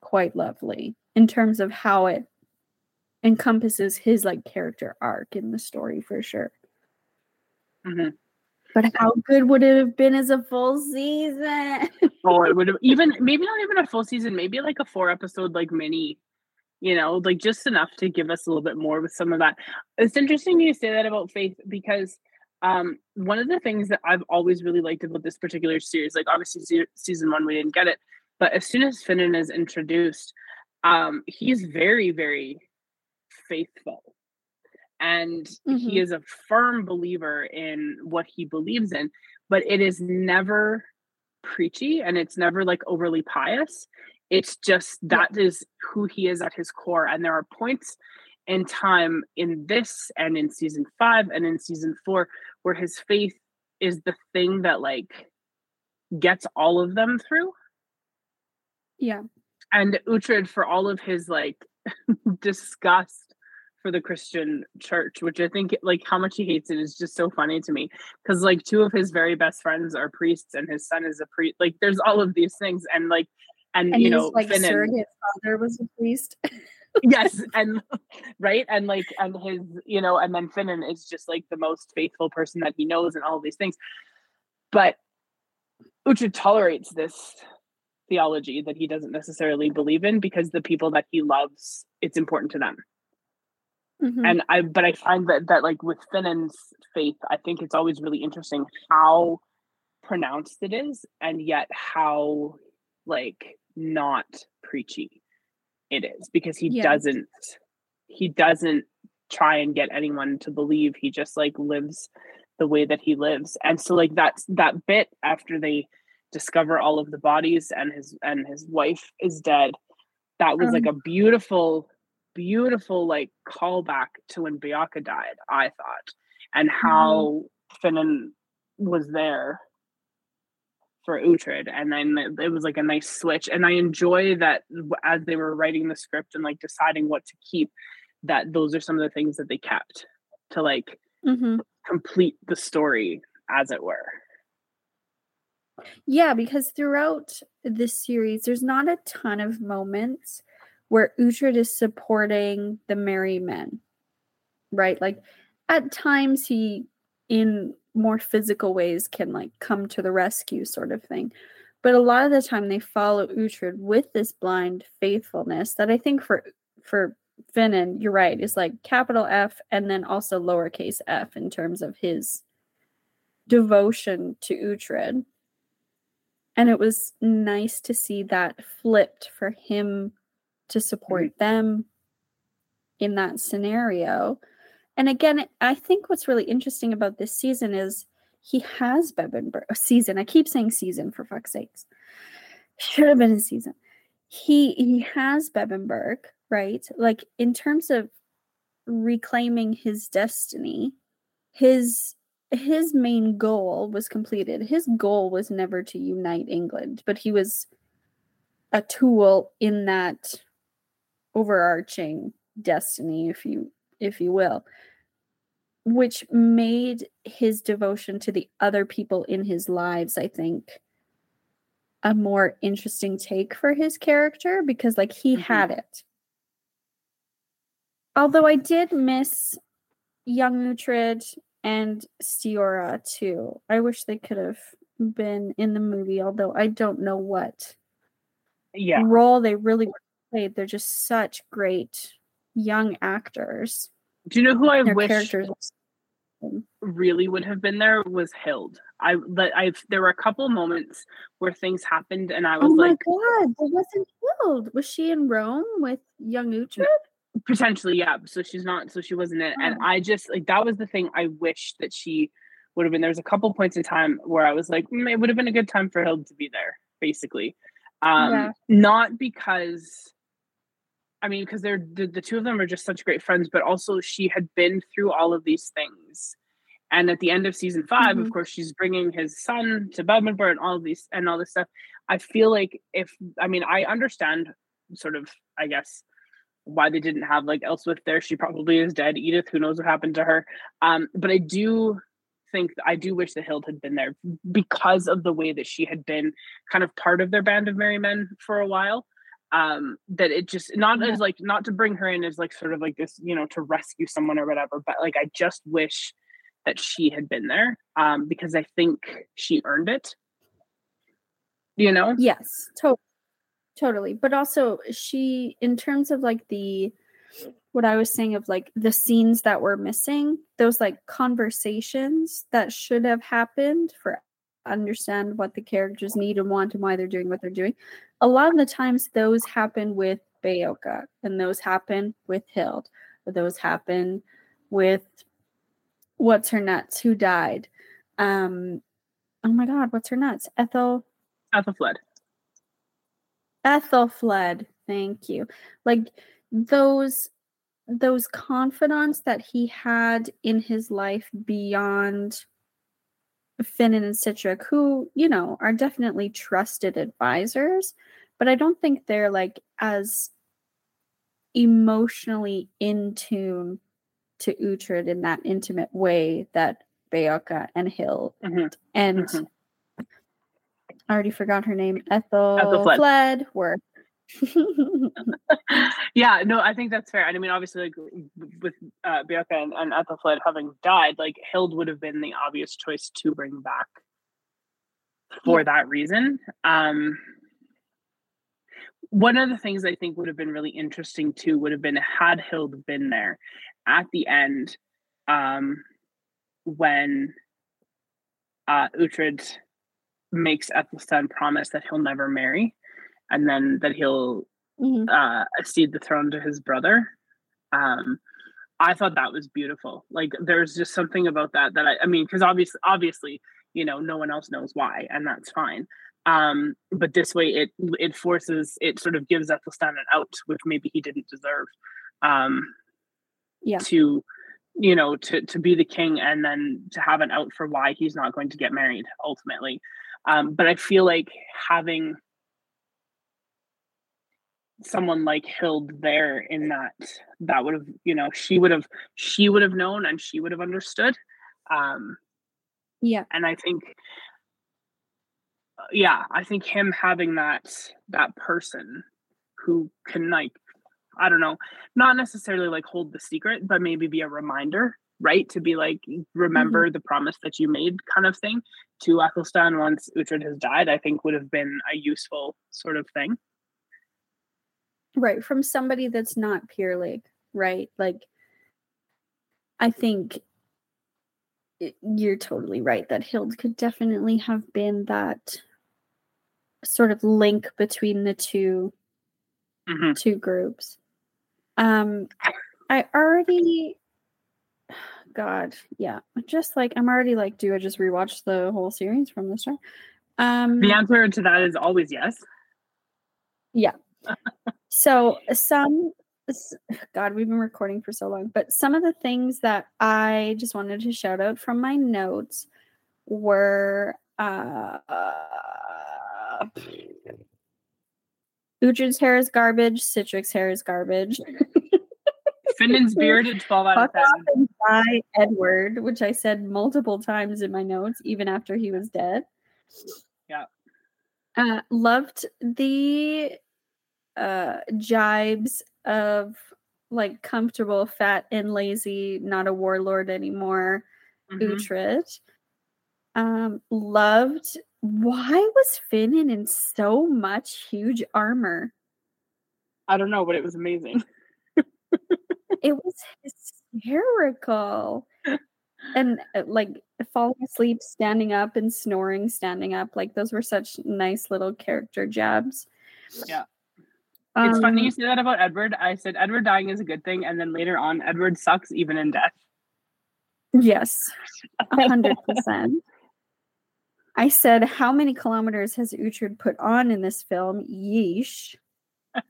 quite lovely in terms of how it encompasses his like character arc in the story for sure. Mm-hmm. But how good would it have been as a full season? <laughs> oh, it would have even maybe not even a full season, maybe like a four episode like mini, you know, like just enough to give us a little bit more with some of that. It's interesting you say that about Faith because um one of the things that I've always really liked about this particular series, like obviously se- season one we didn't get it, but as soon as Finan is introduced, um, he's very, very faithful and mm-hmm. he is a firm believer in what he believes in but it is never preachy and it's never like overly pious. It's just that is who he is at his core and there are points in time in this and in season 5 and in season 4 where his faith is the thing that like gets all of them through. Yeah and Uhtred for all of his like <laughs> disgust for the Christian church, which I think like how much he hates it is just so funny to me. Because like two of his very best friends are priests and his son is a priest. Like there's all of these things and like and, and you know like sure his father was a priest. <laughs> yes, and right, and like and his you know, and then Finan is just like the most faithful person that he knows and all of these things. But Uhtred tolerates this theology that he doesn't necessarily believe in because the people that he loves, it's important to them. Mm-hmm. And I, but I find that that like with Finan's faith, I think it's always really interesting how pronounced it is, and yet how like not preachy it is because he yeah. doesn't he doesn't try and get anyone to believe he just like lives the way that he lives and so like that's that bit after they discover all of the bodies and his and his wife is dead that was um, like a beautiful beautiful like callback to when Beocca died, I thought, and mm-hmm. how mm-hmm. Finan was there for Uhtred, and then it was like a nice switch. And I enjoy that as they were writing the script and like deciding what to keep, that those are some of the things that they kept to like mm-hmm. complete the story, as it were. Yeah, because throughout this series, there's not a ton of moments where Uhtred is supporting the merry men, right? Like at times he, in more physical ways, can like come to the rescue, sort of thing. But a lot of the time they follow Uhtred with this blind faithfulness that I think for for Finan, you're right, is like capital F and then also lowercase f in terms of his devotion to Uhtred. And it was nice to see that flipped for him to support mm-hmm. them in that scenario. And again, I think what's really interesting about this season is he has Bebbanburg season. I keep saying season for fuck's sakes. Should have been a season. He he has Bebbanburg, right? Like in terms of reclaiming his destiny, his his main goal was completed. His goal was never to unite England, but he was a tool in that overarching destiny if you if you will which made his devotion to the other people in his lives i think a more interesting take for his character because like he mm-hmm. had it although i did miss young Uhtred and Stiorra too i wish they could have been in the movie although i don't know what yeah role they really played. They're just such great young actors. Do you know who I Their wish characters really would have been there was Hild. I but I there were a couple moments where things happened and I was oh like, "Oh my god, it wasn't Hild. Was she in Rome with young Uhtred?" Potentially, yeah. So she's not. So she wasn't it. Oh. And I just like that was the thing. I wish that she would have been. There was a couple points in time where I was like, mm, it would have been a good time for Hild to be there, basically. Um, yeah. Not because I mean, because they're the, the two of them are just such great friends, but also she had been through all of these things. And at the end of season 5 mm-hmm. of course, she's bringing his son to Bebbanburg and all of these and all this stuff. I feel like if I mean, I understand sort of, I guess, why they didn't have like Elswith there. She probably is dead. Edith, who knows what happened to her. Um, but I do think I do wish that Hild had been there because of the way that she had been kind of part of their band of merry men for a while um that it just not yeah. as like not to bring her in as like sort of like this you know to rescue someone or whatever but like i just wish that she had been there um, because I think she earned it. You know? Yes, totally. Totally. But also, she, in terms of like the, what I was saying of like the scenes that were missing, those like conversations that should have happened for understand what the characters need and want and why they're doing what they're doing. A lot of the times those happen with Beocca and those happen with Hild. Those happen with what's her nuts who died. Um oh my god, what's her nuts? Ethel Ethelfled. Ethelfled. Thank you. Like those those confidants that he had in his life beyond Finan and Sihtric, who, you know, are definitely trusted advisors, but I don't think they're like as emotionally in tune to Uhtred in that intimate way that Beocca and Hild Mm-hmm. and Mhm. I already forgot her name, Ethel Ethelfled. Fled were. <laughs> yeah, no, I think that's fair. And I mean, obviously, like with uh, Beocca and, and Ethelfled having died, like Hild would have been the obvious choice to bring back for Yeah. that reason. Um, one of the things I think would have been really interesting too would have been had Hild been there at the end um, when uh, Uhtred makes Ethelstan promise that he'll never marry and then that he'll Mhm. uh cede the throne to his brother. Um i thought that was beautiful. Like there's just something about that that i, I mean because obviously obviously you know no one else knows why and that's fine. Um but this way it it forces it sort of gives Ethelstan an out which maybe he didn't deserve. Um Yeah. to you know to to be the king and then to have an out for why he's not going to get married ultimately um but i feel like having someone like Hild there in that that would have you know she would have she would have known and she would have understood um Yeah. and I think uh, yeah I think him having that that person who can like I don't know not necessarily like hold the secret but maybe be a reminder right to be like remember the promise that you made kind of thing to Athelstan once Uhtred has died I think would have been a useful sort of thing Right. From somebody that's not Pyrlig, right? Like, I think it- you're totally right that Hild could definitely have been that sort of link between the two Mhm. two groups. Um, I already, God, yeah, just like I'm already like, do I just rewatch the whole series from the start? Um, The answer to that is always yes. Yeah. so some God, we've been recording for so long, but some of the things that I just wanted to shout out from my notes were uh, uh Uhtred's hair is garbage, Sihtric's hair is garbage. <laughs> Finan's bearded 12 out of Fuck 10. off and die Edward, which I said multiple times in my notes, even after he was dead. Yeah. Uh, loved the uh jibes of like comfortable, fat and lazy, not a warlord anymore. Mhm. Uhtred. Um, loved why was Finan in so much huge armor? I don't know, but it was amazing. <laughs> It was hysterical. and uh, like falling asleep, standing up, and snoring, standing up. Like those were such nice little character jabs. Yeah. It's funny you Um, say that about Edward. I said Edward dying is a good thing, and then later on, Edward sucks even in death. Yes, <laughs> hundred percent. I said, how many kilometers has Uhtred put on in this film? Yeesh. <laughs>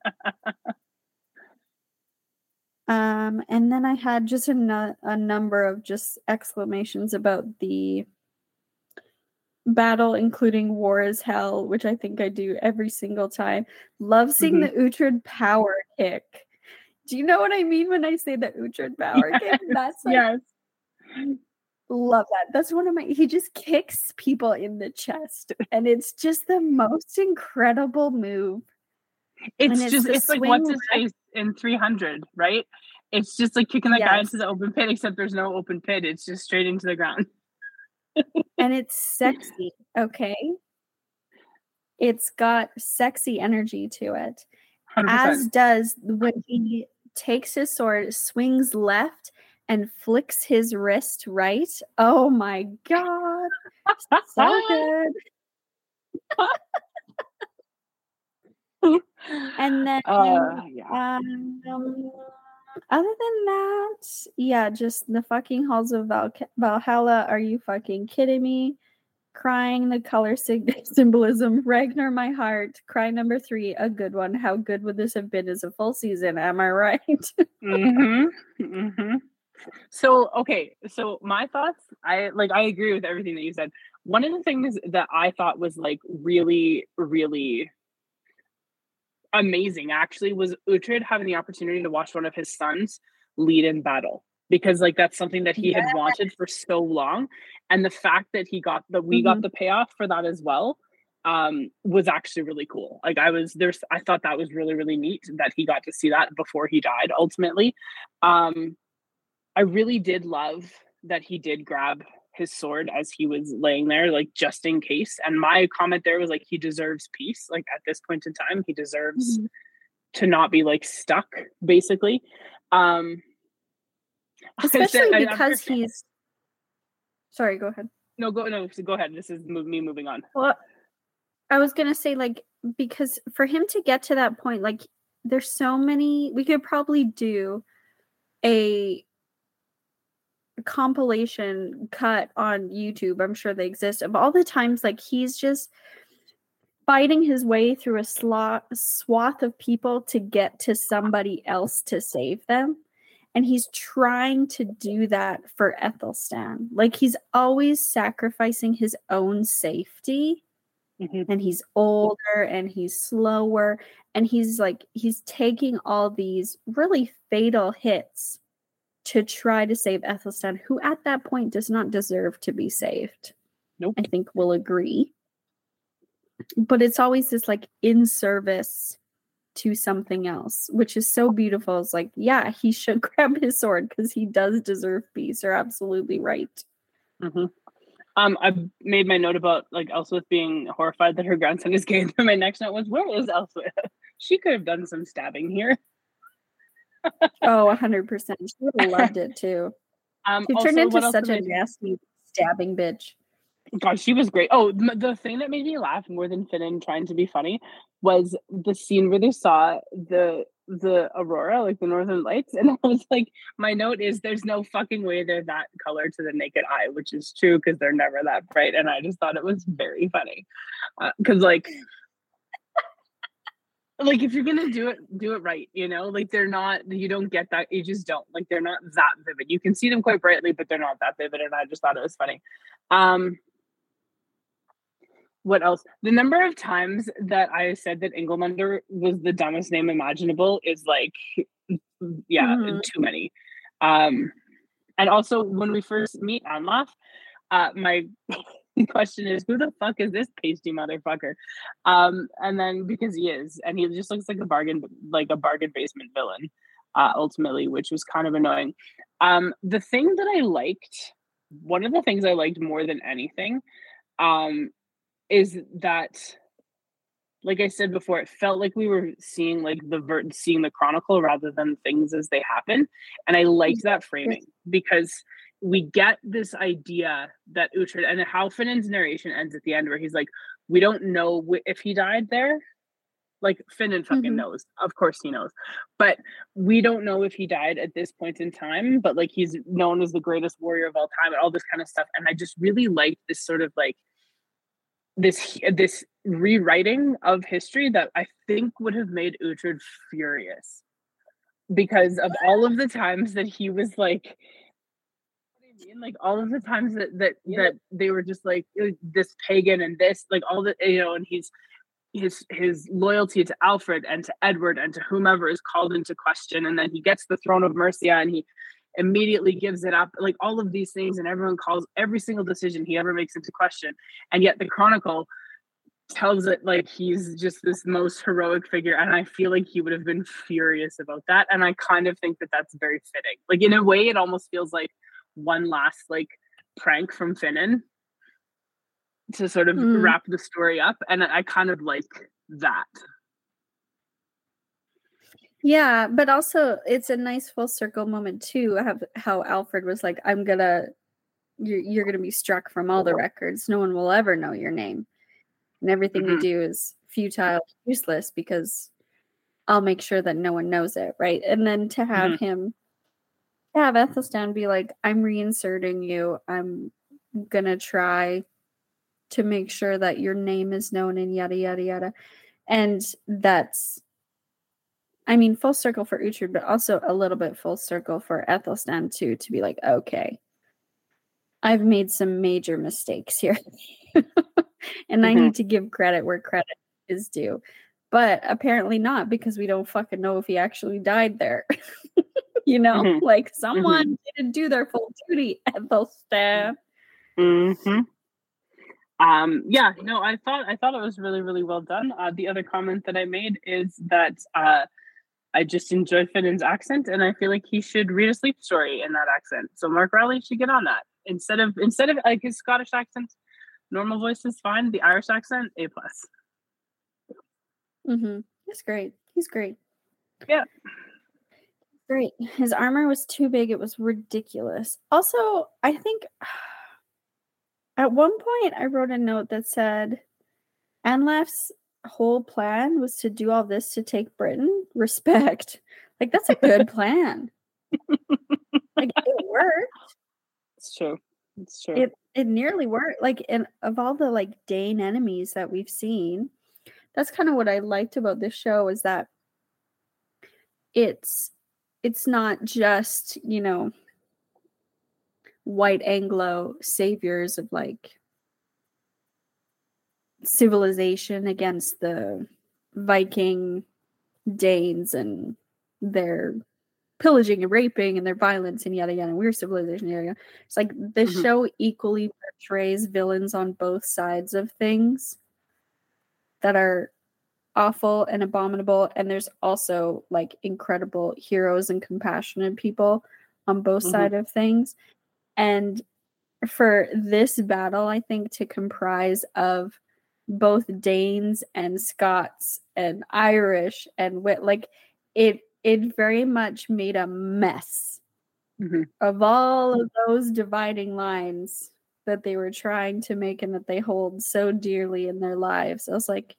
um, and then I had just a, nu- a number of just exclamations about the battle, including War is Hell, which I think I do every single time. Love seeing the Uhtred power kick. Do you know what I mean when I say the Uhtred power kick? That's <laughs> like yes. Love that. That's one of my. He just kicks people in the chest, and it's just the most incredible move. It's it's just it's like what's his face in 300, right? It's just like kicking that guy Yes. into the open pit, except there's no open pit. It's just straight into the ground. and it's sexy, okay? It's got sexy energy to it. 100%. As does when he takes his sword, swings left, and flicks his wrist right. Oh my god. So <laughs> good. <laughs> <laughs> And then uh, yeah. Um, other than that, yeah, just the fucking halls of Val- Valhalla. Are you fucking kidding me? Crying the color sig- <laughs> symbolism. Ragnar, my heart. Cry number three, a good one. How good would this have been as a full season? Am I right? mm-hmm. Mm-hmm. So okay, so my thoughts, I like I agree with everything that you said. One of the things that I thought was like really, really amazing. Actually was Uhtred having the opportunity to watch one of his sons lead in battle because like that's something that he had wanted for so long and the fact that he got that we got the payoff for that as well um was actually really cool. Like i was there's i thought that was really really neat that he got to see that before he died ultimately. Um i really did love that he did grab his sword as he was laying there like just in case and my comment there was like he deserves peace like at this point in time he deserves Mhm. to not be like stuck basically um <laughs> Especially I- because he's. Sorry, go ahead. no go no go ahead this is me moving on Well, I was gonna say like because for him to get to that point, like there's so many. We could probably do a compilation cut on YouTube. I'm sure they exist of all the times like he's just fighting his way through a slot swath of people to get to somebody else to save them. And he's trying to do that for Ethelstan. Like he's always sacrificing his own safety Mhm. and he's older and he's slower and he's like he's taking all these really fatal hits to try to save Ethelstan who at that point does not deserve to be saved. Nope. I think we'll agree. But it's always this like in service to something else, which is so beautiful. It's like, yeah, he should <laughs> grab his sword because he does deserve peace. You're absolutely right. hmm Um, I made my note about like Elswith being horrified that her grandson is gay. <laughs> And my next note was, "Where is Elswith? <laughs> She could have done some stabbing here." Oh, 100%. She would have loved it too. <laughs> Um, She also, turned into such a nasty stabbing bitch. God, she was great. Oh, the thing that made me laugh more than Finan trying to be funny was the scene where they saw the the aurora, like the northern lights, and <laughs> I was like, my note is, "There's no fucking way they're that color to the naked eye," which is true because they're never that bright, and I just thought it was very funny because, like. Like if you're gonna do it, do it right. You know, like they're not. You don't get that. You just don't. Like they're not that vivid. You can see them quite brightly, but they're not that vivid. And I just thought it was funny. Um, what else? The number of times that I said that Ingilmundr was the dumbest name imaginable is like, yeah, Mhm. too many. Um, and also when we first meet Anlaf, uh, my <laughs> question is, who the fuck is this pasty motherfucker? Um, and then because he is, and he just looks like a bargain, like a bargain basement villain, uh, ultimately, which was kind of annoying. Um, the thing that I liked, one of the things I liked more than anything, um, is that like I said before, it felt like we were seeing like the ver- seeing the chronicle rather than things as they happen, and I liked that framing because we get this idea that Uhtred and how Finan's narration ends at the end, where he's like, "We don't know wh- if he died there." Like Finan fucking Mhm. knows, of course he knows, but we don't know if he died at this point in time. But like he's known as the greatest warrior of all time, and all this kind of stuff. And I just really liked this sort of like this this rewriting of history that I think would have made Uhtred furious because of all of the times that he was like mean? like all of the times that that that they were just like "Uh, this pagan and this like all the you know and he's his his loyalty to Alfred and to Edward and to whomever is called into question and then he gets the throne of Mercia and he immediately gives it up like all of these things and everyone calls every single decision he ever makes into question and yet the chronicle tells it like he's just this most heroic figure and i feel like he would have been furious about that and i kind of think that that's very fitting like in a way it almost feels like one last like prank from Finan to sort of mm. wrap the story up and i kind of like that yeah but also it's a nice full circle moment too have how alfred was like i'm gonna you're, you're gonna be struck from all the records no one will ever know your name and everything mm-hmm. you do is futile useless because i'll make sure that no one knows it right and then to have mm-hmm. him have ethelstan be like i'm reinserting you i'm gonna try to make sure that your name is known and yada yada yada and that's i mean full circle for Uhtred, but also a little bit full circle for ethelstan too to be like okay i've made some major mistakes here <laughs> and mm-hmm. I need to give credit where credit is due. But apparently not because we don't fucking know if he actually died there. <laughs> you know, mm-hmm. like someone mm-hmm. didn't do their full duty at the staff. Mm-hmm. Um, yeah, no, I thought I thought it was really, really well done. Uh, the other comment that I made is that uh, I just enjoy Finan's accent, and I feel like he should read a sleep story in that accent. So Mark Rowley should get on that instead of instead of like his Scottish accent normal voice is fine. The Irish accent, A plus. Mm-hmm. He's great. He's great. Yeah. Great. His armor was too big. It was ridiculous. Also, I think <sighs> at one point I wrote a note that said Anlaf's whole plan was to do all this to take Britain. <laughs> Respect. Like that's a good <laughs> plan. like it worked. It's true. It's true. It it nearly worked. Like in of all the like Dane enemies that we've seen, that's kind of what I liked about this show is that it's it's not just, you know, white Anglo saviors of like civilization against the Viking Danes and their pillaging and raping and their violence and yada yada. And we're civilization, yada yada. It's like the mm-hmm. show equally portrays villains on both sides of things that are awful and abominable. And there's also like incredible heroes and compassionate people on both mm-hmm. sides of things. And for this battle, I think to comprise of both Danes and Scots and Irish and wit like it it very much made a mess mm-hmm. of all of those dividing lines that they were trying to make and that they hold so dearly in their lives. I was like,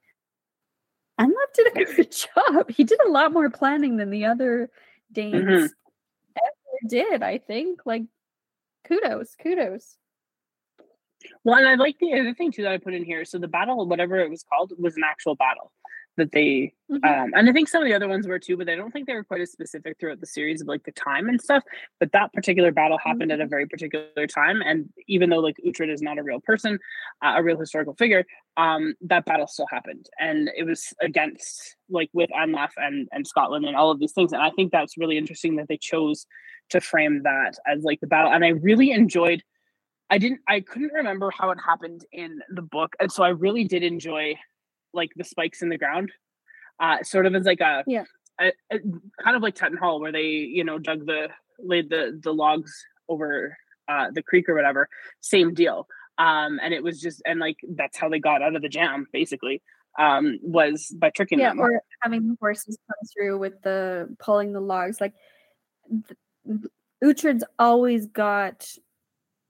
Anlaf did a good <laughs> job. He did a lot more planning than the other Danes mm-hmm. ever did, I think. Like, kudos, kudos. Well, and I like the other thing too that I put in here. So the battle, whatever it was called, was an actual battle that they mm-hmm. um and I think some of the other ones were too, but I don't think they were quite as specific throughout the series of like the time and stuff. But that particular battle happened mm-hmm. at a very particular time, and even though like Uhtred is not a real person, uh, a real historical figure, um, that battle still happened, and it was against like with Anlaf and and Scotland and all of these things, and I think that's really interesting that they chose to frame that as like the battle, and I really enjoyed. I didn't I couldn't remember how it happened in the book. And so I really did enjoy like the spikes in the ground, uh, sort of as like a yeah, a, a, kind of like Tetton Hall where they you know dug the laid the the logs over uh, the creek or whatever. Same deal. Um, and it was just and like that's how they got out of the jam basically um was by tricking yeah, them or having the horses come through with the pulling the logs like the, Uhtred's always got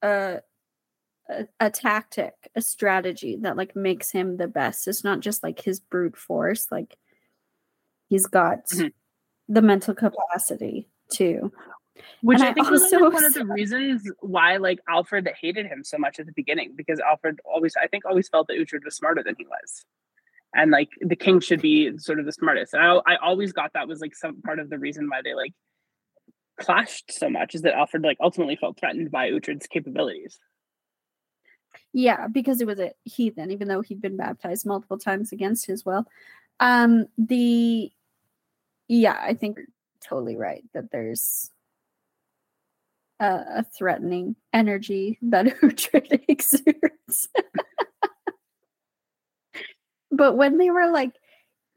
a a, a tactic, a strategy that like makes him the best. It's not just like his brute force, like he's got mm-hmm. the mental capacity too. Which and I think I was like one of the reasons why like Alfred hated him so much at the beginning because Alfred always I think always felt that Uhtred was smarter than he was. And like the king should be sort of the smartest. And I, I always got that was like some part of the reason why they like clashed so much is that Alfred like ultimately felt threatened by Uhtred's capabilities. Yeah, because it was a heathen, even though he'd been baptized multiple times against his will. Um, the yeah, I think totally right that there's a, a threatening energy that <laughs> Uhtred <laughs> exudes. <laughs> but when they were like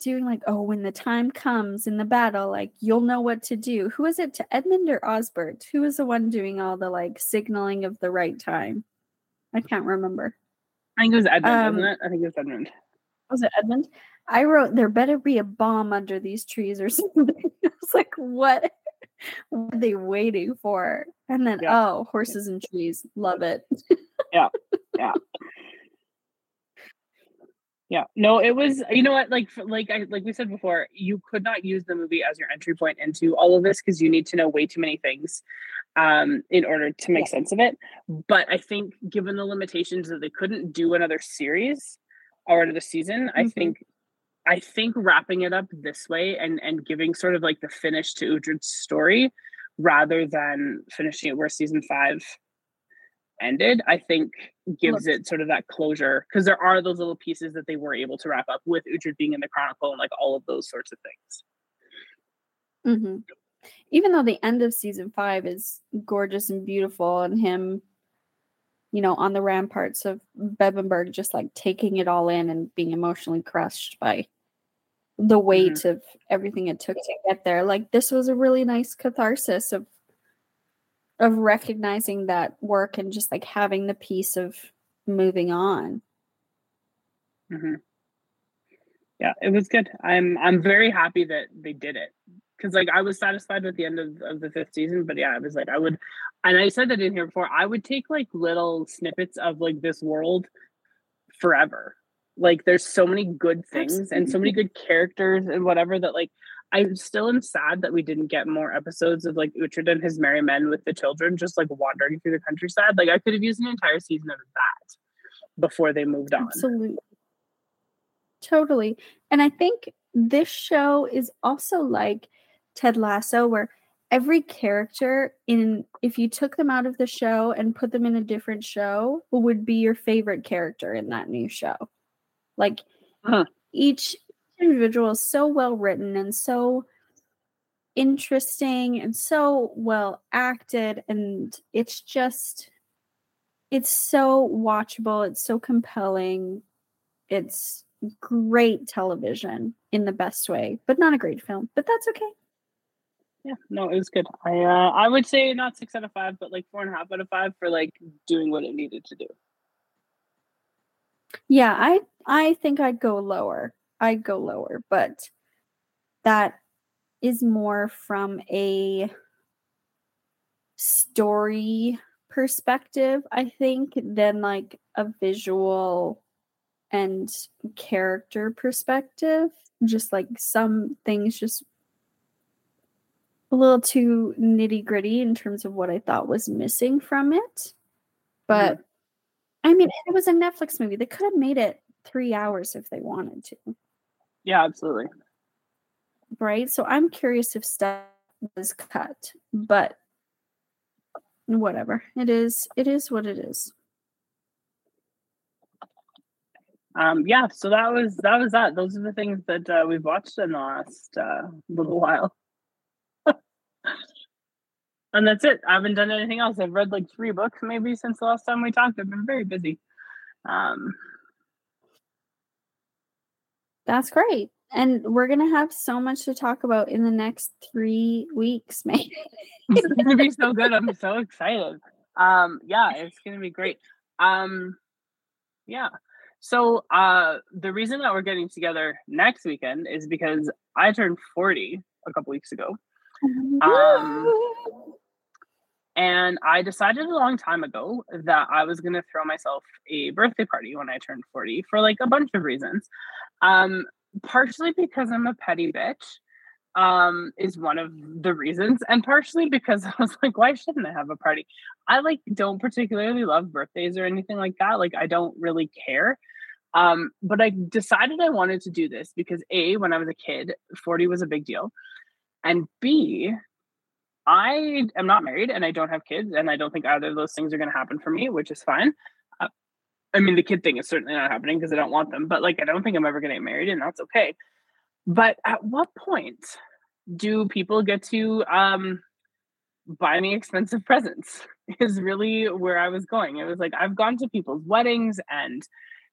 doing like, oh, when the time comes in the battle, like you'll know what to do. Who was it to Edmund or Osbert? Who was the one doing all the like signaling of the right time? I can't remember. I think it was Edmund, um, wasn't it? I think it was Edmund. Was it Edmund? I wrote there better be a bomb under these trees or <laughs> something. I was like, what? what are they waiting for? And then yeah. oh, horses and trees. Love it. yeah. Yeah. <laughs> Yeah. No, it was you know what like like I like we said before, you could not use the movie as your entry point into all of this because you need to know way too many things um in order to make yeah. sense of it. But I think given the limitations that they couldn't do another series or another season, mm-hmm. I think I think wrapping it up this way and and giving sort of like the finish to Uhtred's story rather than finishing it where season five ended, I think gives it sort of that closure because there are those little pieces that they were able to wrap up with Uhtred being in the Chronicle and like all of those sorts of things. Mm-hmm. Even though the end of season five is gorgeous and beautiful, and him, you know, on the ramparts of Bebbanburg, just like taking it all in and being emotionally crushed by the weight mm-hmm. of everything it took to get there. Like this was a really nice catharsis of of recognizing that work and just like having the piece of moving on. Mm-hmm. Yeah, it was good. I'm I'm very happy that they did it because like I was satisfied with the end of, of the fifth season, but yeah, I was like I would, and I said that in here before. I would take like little snippets of like this world forever. Like there's so many good things Absolutely. and so many good characters and whatever that like I still am sad that we didn't get more episodes of like Uhtred and his merry men with the children just like wandering through the countryside. Like I could have used an entire season of that before they moved on. Absolutely. Totally. And I think this show is also like Ted Lasso where every character in if you took them out of the show and put them in a different show would be your favorite character in that new show. Like uh-huh. each individual is so well written and so interesting and so well acted and it's just it's so watchable it's so compelling it's great television in the best way but not a great film but that's okay. Yeah no it was good. I uh i would say not six out of five but like four and a half out of five for like doing what it needed to do. Yeah i i think i'd go lower I'd go lower, but that is more from a story perspective, I think, than like a visual and character perspective. Just like some things just a little too nitty gritty in terms of what I thought was missing from it. But mm-hmm. I mean, it was a Netflix movie. They could have made it three hours if they wanted to. Yeah, absolutely. Right. So I'm curious if stuff was cut, but whatever. It is it is what it is. Um yeah, so that was that was that. Those are the things that uh, we've watched in the last uh, little while. <laughs> and that's it. I haven't done anything else. I've read like three books maybe since the last time we talked. I've been very busy. Um that's great. And we're going to have so much to talk about in the next three weeks, <laughs> maybe. <laughs> it's going to be so good. I'm so excited. Um, yeah, it's going to be great. Um, yeah. So uh, the reason that we're getting together next weekend is because I turned 40 a couple weeks ago. Um, and I decided a long time ago that I was going to throw myself a birthday party when I turned 40 for like a bunch of reasons. Um, partially because I'm a petty bitch, um, is one of the reasons, and partially because <laughs> I was like, why shouldn't I have a party? I like don't particularly love birthdays or anything like that. Like I don't really care. Um, but I decided I wanted to do this because A, when I was a kid, 40 was a big deal. And B, I am not married and I don't have kids, and I don't think either of those things are going to happen for me, which is fine. Uh, I mean, the kid thing is certainly not happening because I don't want them, but like, I don't think I'm ever going to get married, and that's okay. But at what point do people get to um, buy me expensive <laughs> presents? Is really where I was going. It was like, I've gone to people's weddings and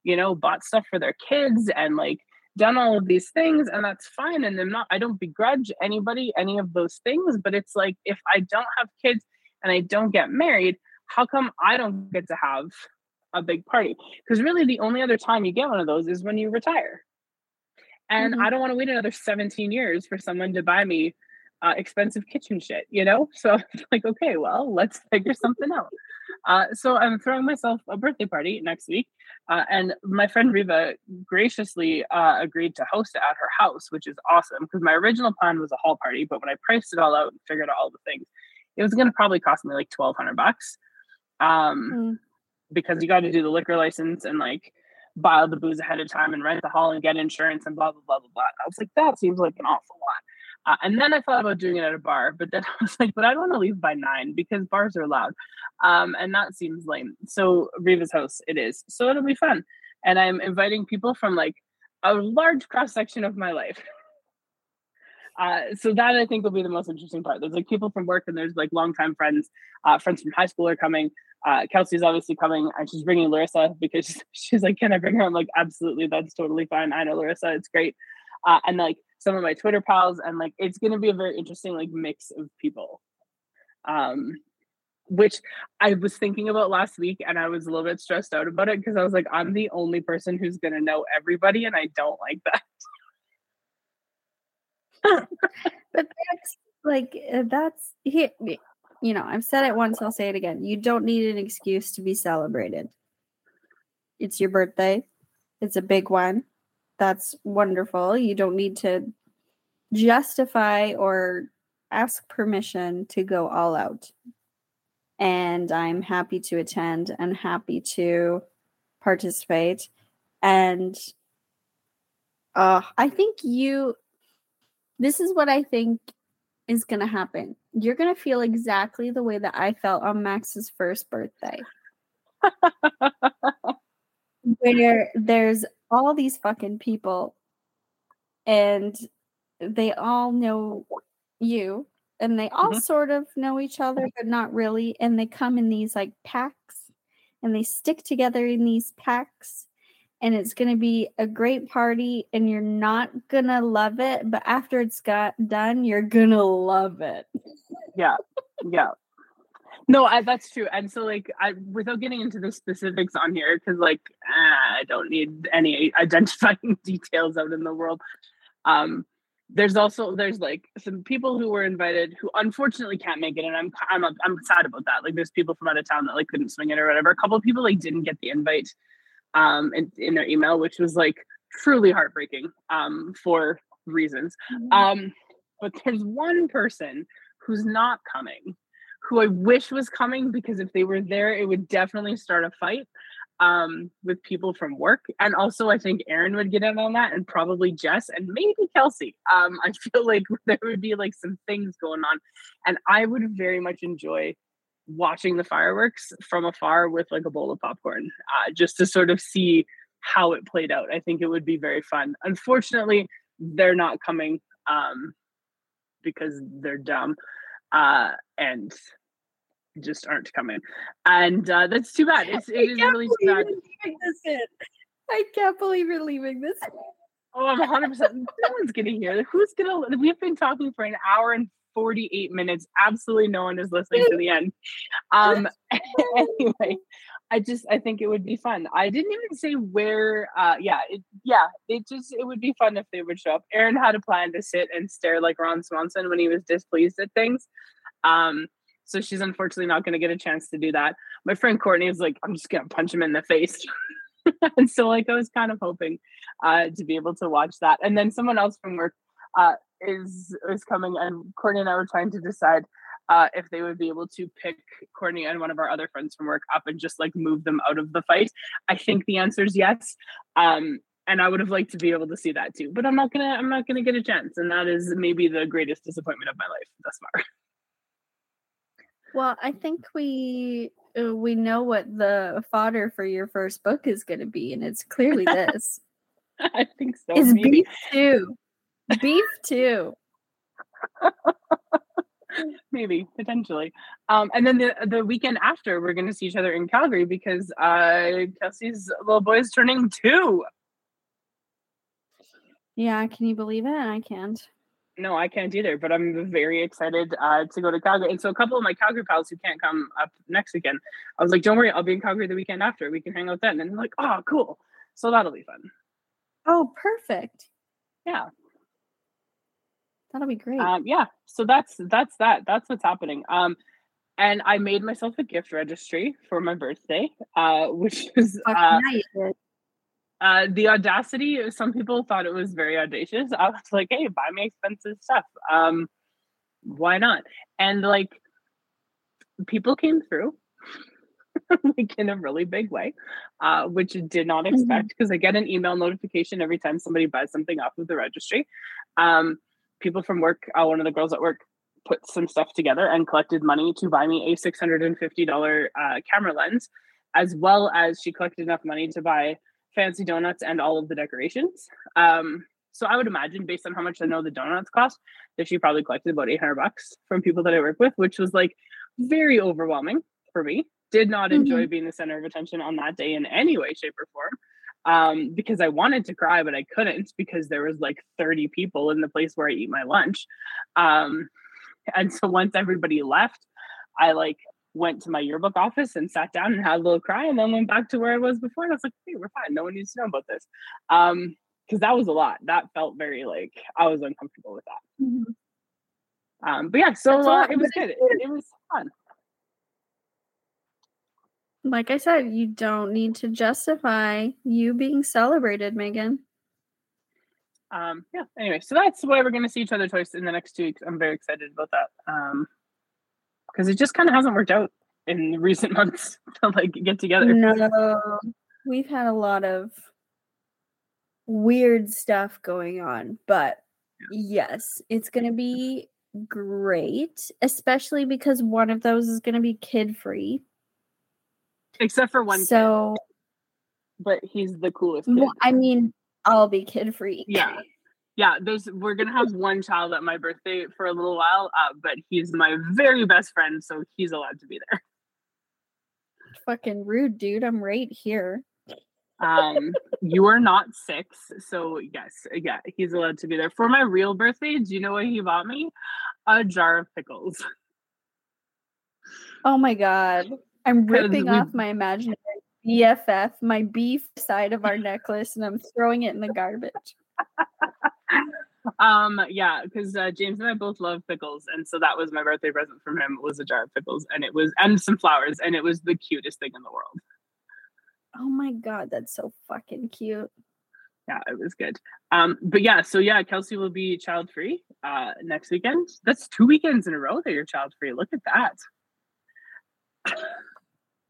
you know, bought stuff for their kids and like done all of these things and that's fine and I'm not I don't begrudge anybody any of those things but it's like if I don't have kids and I don't get married how come I don't get to have a big party because really the only other time you get one of those is when you retire and mm-hmm. I don't want to wait another 17 years for someone to buy me uh, expensive kitchen shit, you know? So it's <laughs> like, okay, well, let's figure something out. Uh, so I'm throwing myself a birthday party next week. Uh, and my friend Riva graciously uh, agreed to host it at her house, which is awesome because my original plan was a hall party. But when I priced it all out and figured out all the things, it was going to probably cost me like 1200 bucks. Um, mm. Because you got to do the liquor license and like buy all the booze ahead of time and rent the hall and get insurance and blah, blah, blah, blah, blah. I was like, that seems like an awful lot. Uh, and then I thought about doing it at a bar, but then <laughs> I was like, but I want to leave by nine because bars are loud. Um, and that seems lame. So Riva's house it is. So it'll be fun. And I'm inviting people from like a large cross section of my life. Uh, so that I think will be the most interesting part. There's like people from work and there's like longtime friends, uh, friends from high school are coming. Uh, Kelsey's obviously coming and she's bringing Larissa because <laughs> she's like, can I bring her? I'm like, absolutely. That's totally fine. I know Larissa. It's great. Uh, and like some of my Twitter pals, and like it's going to be a very interesting like mix of people. Um, which I was thinking about last week, and I was a little bit stressed out about it because I was like, I'm the only person who's going to know everybody, and I don't like that. <laughs> but that's like uh, that's he, you know i've said it once i'll say it again you don't need an excuse to be celebrated it's your birthday it's a big one that's wonderful. You don't need to justify or ask permission to go all out. And I'm happy to attend and happy to participate. And uh, I think you, this is what I think is going to happen. You're going to feel exactly the way that I felt on Max's first birthday. <laughs> where there's all these fucking people and they all know you and they all mm-hmm. sort of know each other but not really. And they come in these like packs and they stick together in these packs and it's going to be a great party and you're not going to love it but after it's got done you're going to love it. Yeah. Yeah no, I, that's true. And so, like, I without getting into the specifics on here, because like ah, I don't need any identifying <laughs> details out in the world. Um, there's also there's like some people who were invited who unfortunately can't make it, and I'm I'm I'm sad about that. Like, there's people from out of town that like couldn't swing it or whatever. A couple of people like didn't get the invite, um, in, in their email, which was like truly heartbreaking, um, for reasons. Mm-hmm. Um, but there's one person who's not coming who I wish was coming because if they were there, it would definitely start a fight um, with people from work. And also, I think Aaron would get in on that, and probably Jess, and maybe Kelsey. Um, I feel like <laughs> there would be like some things going on, and I would very much enjoy watching the fireworks from afar with like a bowl of popcorn, uh, just to sort of see how it played out. I think it would be very fun. Unfortunately, they're not coming um, because they're dumb uh, and just aren't coming. And uh, that's too bad. It's, it is really too bad. I can't believe you're leaving this. Oh, I'm 100%. no one's getting here. Who's going to? We've been talking for an hour and 48 minutes. Absolutely no one is listening to the end. Um, <laughs> anyway, I just I think it would be fun. I didn't even say where. Uh, yeah, it, yeah. It just it would be fun if they would show up. Aaron had a plan to sit and stare like Ron Swanson when he was displeased at things. Um, so she's unfortunately not going to get a chance to do that. My friend Courtney is like, I'm just going to punch him in the face. <laughs> and so like I was kind of hoping uh, to be able to watch that. And then someone else from work uh, is is coming, and Courtney and I were trying to decide uh, if they would be able to pick Courtney and one of our other friends from work up and just like move them out of the fight. I think the answer is yes. Um, and I would have liked to be able to see that too, but I'm not gonna I'm not gonna get a chance, and that is maybe the greatest disappointment of my life thus far. <laughs> Well, I think we uh, we know what the fodder for your first book is going to be, and it's clearly this. <laughs> I think so. It's maybe. beef too. Beef too. <laughs> maybe potentially. Um, and then the the weekend after, we're going to see each other in Calgary because uh, Kelsey's little boy is turning two. Yeah, can you believe it? I can't. No, I can't either. But I'm very excited uh, to go to Calgary. And so a couple of my Calgary pals who can't come up next weekend, I was like, "Don't worry, I'll be in Calgary the weekend after. We can hang out then." And they're like, "Oh, cool." So that'll be fun. Oh, perfect. Yeah. That'll be great. Um, yeah. So that's that's that. That's what's happening. Um, and I made myself a gift registry for my birthday, uh, which is uh, uh, the audacity. Some people thought it was very audacious. I was like, "Hey, buy me expensive stuff. Um, why not?" And like, people came through. <laughs> like in a really big way, uh, which I did not mm-hmm. expect because mm-hmm. I get an email notification every time somebody buys something off of the registry. Um, people from work, uh, one of the girls at work put some stuff together and collected money to buy me a $650 uh, camera lens, as well as she collected enough money to buy fancy donuts and all of the decorations. Um, so I would imagine, based on how much I know the donuts cost, that she probably collected about 800 bucks from people that I work with, which was like very overwhelming for me. Did not enjoy mm-hmm. being the center of attention on that day in any way, shape, or form um, because I wanted to cry, but I couldn't because there was like 30 people in the place where I eat my lunch. Um, and so once everybody left, I like went to my yearbook office and sat down and had a little cry and then went back to where I was before. And I was like, hey, we're fine. No one needs to know about this. Um, because that was a lot. That felt very like I was uncomfortable with that. Mm-hmm. Um, but yeah, so uh, it was good. It, it was fun like I said, you don't need to justify you being celebrated, Megan. Um, yeah. Anyway, so that's why we're going to see each other twice in the next two weeks. I'm very excited about that. Um, because it just kind of hasn't worked out in recent <laughs> months to like get together. No, we've had a lot of weird stuff going on, but yes, it's going to be great, especially because one of those is going to be kid free except for one. So, kid. but he's the coolest. Kid. Well, I mean, I'll be kid free. Yeah, yeah. There's we're gonna have one child at my birthday for a little while, uh, but he's my very best friend, so he's allowed to be there. Fucking rude, dude. I'm right here. um, you are not six, so yes, yeah, he's allowed to be there for my real birthday. Do you know what he bought me? A jar of pickles. Oh my god. I'm ripping we... off my imaginary BFF, my beef side of our necklace, and I'm throwing it in the garbage. Um yeah because uh, james and i both love pickles and so that was my birthday present from him was a jar of pickles and it was and some flowers and it was the cutest thing in the world. Oh my god that's so fucking cute. Yeah it was good. Um but yeah so yeah kelsey will be child free uh next weekend. That's two weekends in a row that you're child free look at that.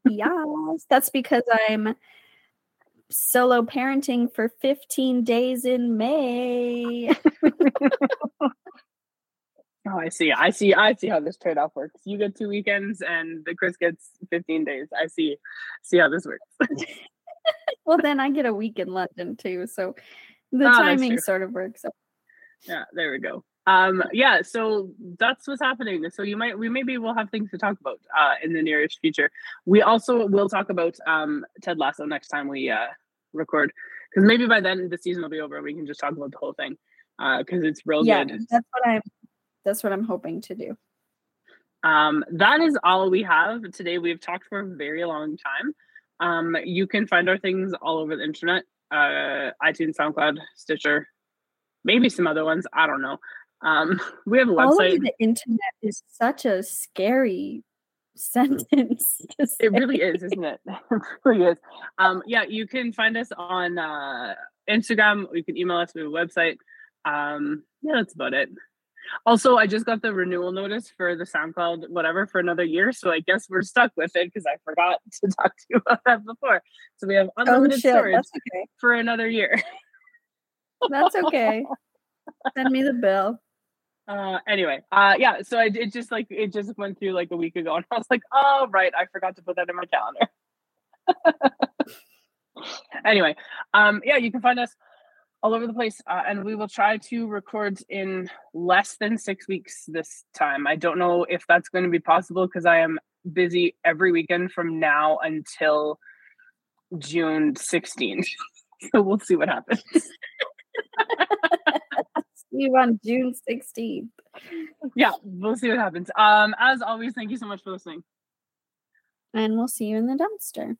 Yes, that's because I'm solo parenting for 15 days in May. <laughs> oh, I see. I see. I see how this trade off works. You get two weekends and the Chris gets 15 days. I see. See how this works. <laughs> well, then I get a week in London too. So the oh, timing sort of works. Yeah, there we go um yeah so that's what's happening so you might we maybe will have things to talk about uh in the nearest future we also will talk about um ted lasso next time we uh record. Because maybe by then the season will be over and we can just talk about the whole thing uh because it's real yeah, good. that's what i'm that's what i'm hoping to do. Um that is all we have today. We've talked for a very long time. Um you can find our things all over the internet uh itunes soundcloud stitcher maybe some other ones i don't know. Um, <laughs> we have a website. the internet is such a scary sentence. <laughs> It really is, isn't it? <laughs> it really is. Um, yeah, you can find us on uh, Instagram. You can email us. We have a website. Um, yeah, that's about it. Also, I just got the renewal notice for the SoundCloud whatever for another year, so I guess we're stuck with it because I forgot <laughs> to talk to you about that before. So we have oh, unlimited oh, shit, storage okay. for another year. that's okay. Send me the bill uh anyway uh yeah so I, it just like it just went through like a week ago <laughs> and i was like oh right i forgot to put that in my calendar <laughs> anyway um yeah you can find us all over the place. Uh, and we will try to record in less than six weeks this time. I don't know if that's going to be possible because I am busy every weekend from now until June 16th. <laughs> so we'll see what happens. You on June 16th. Yeah, we'll see what happens. Um, as always, thank you so much for listening. And we'll see you in the dumpster.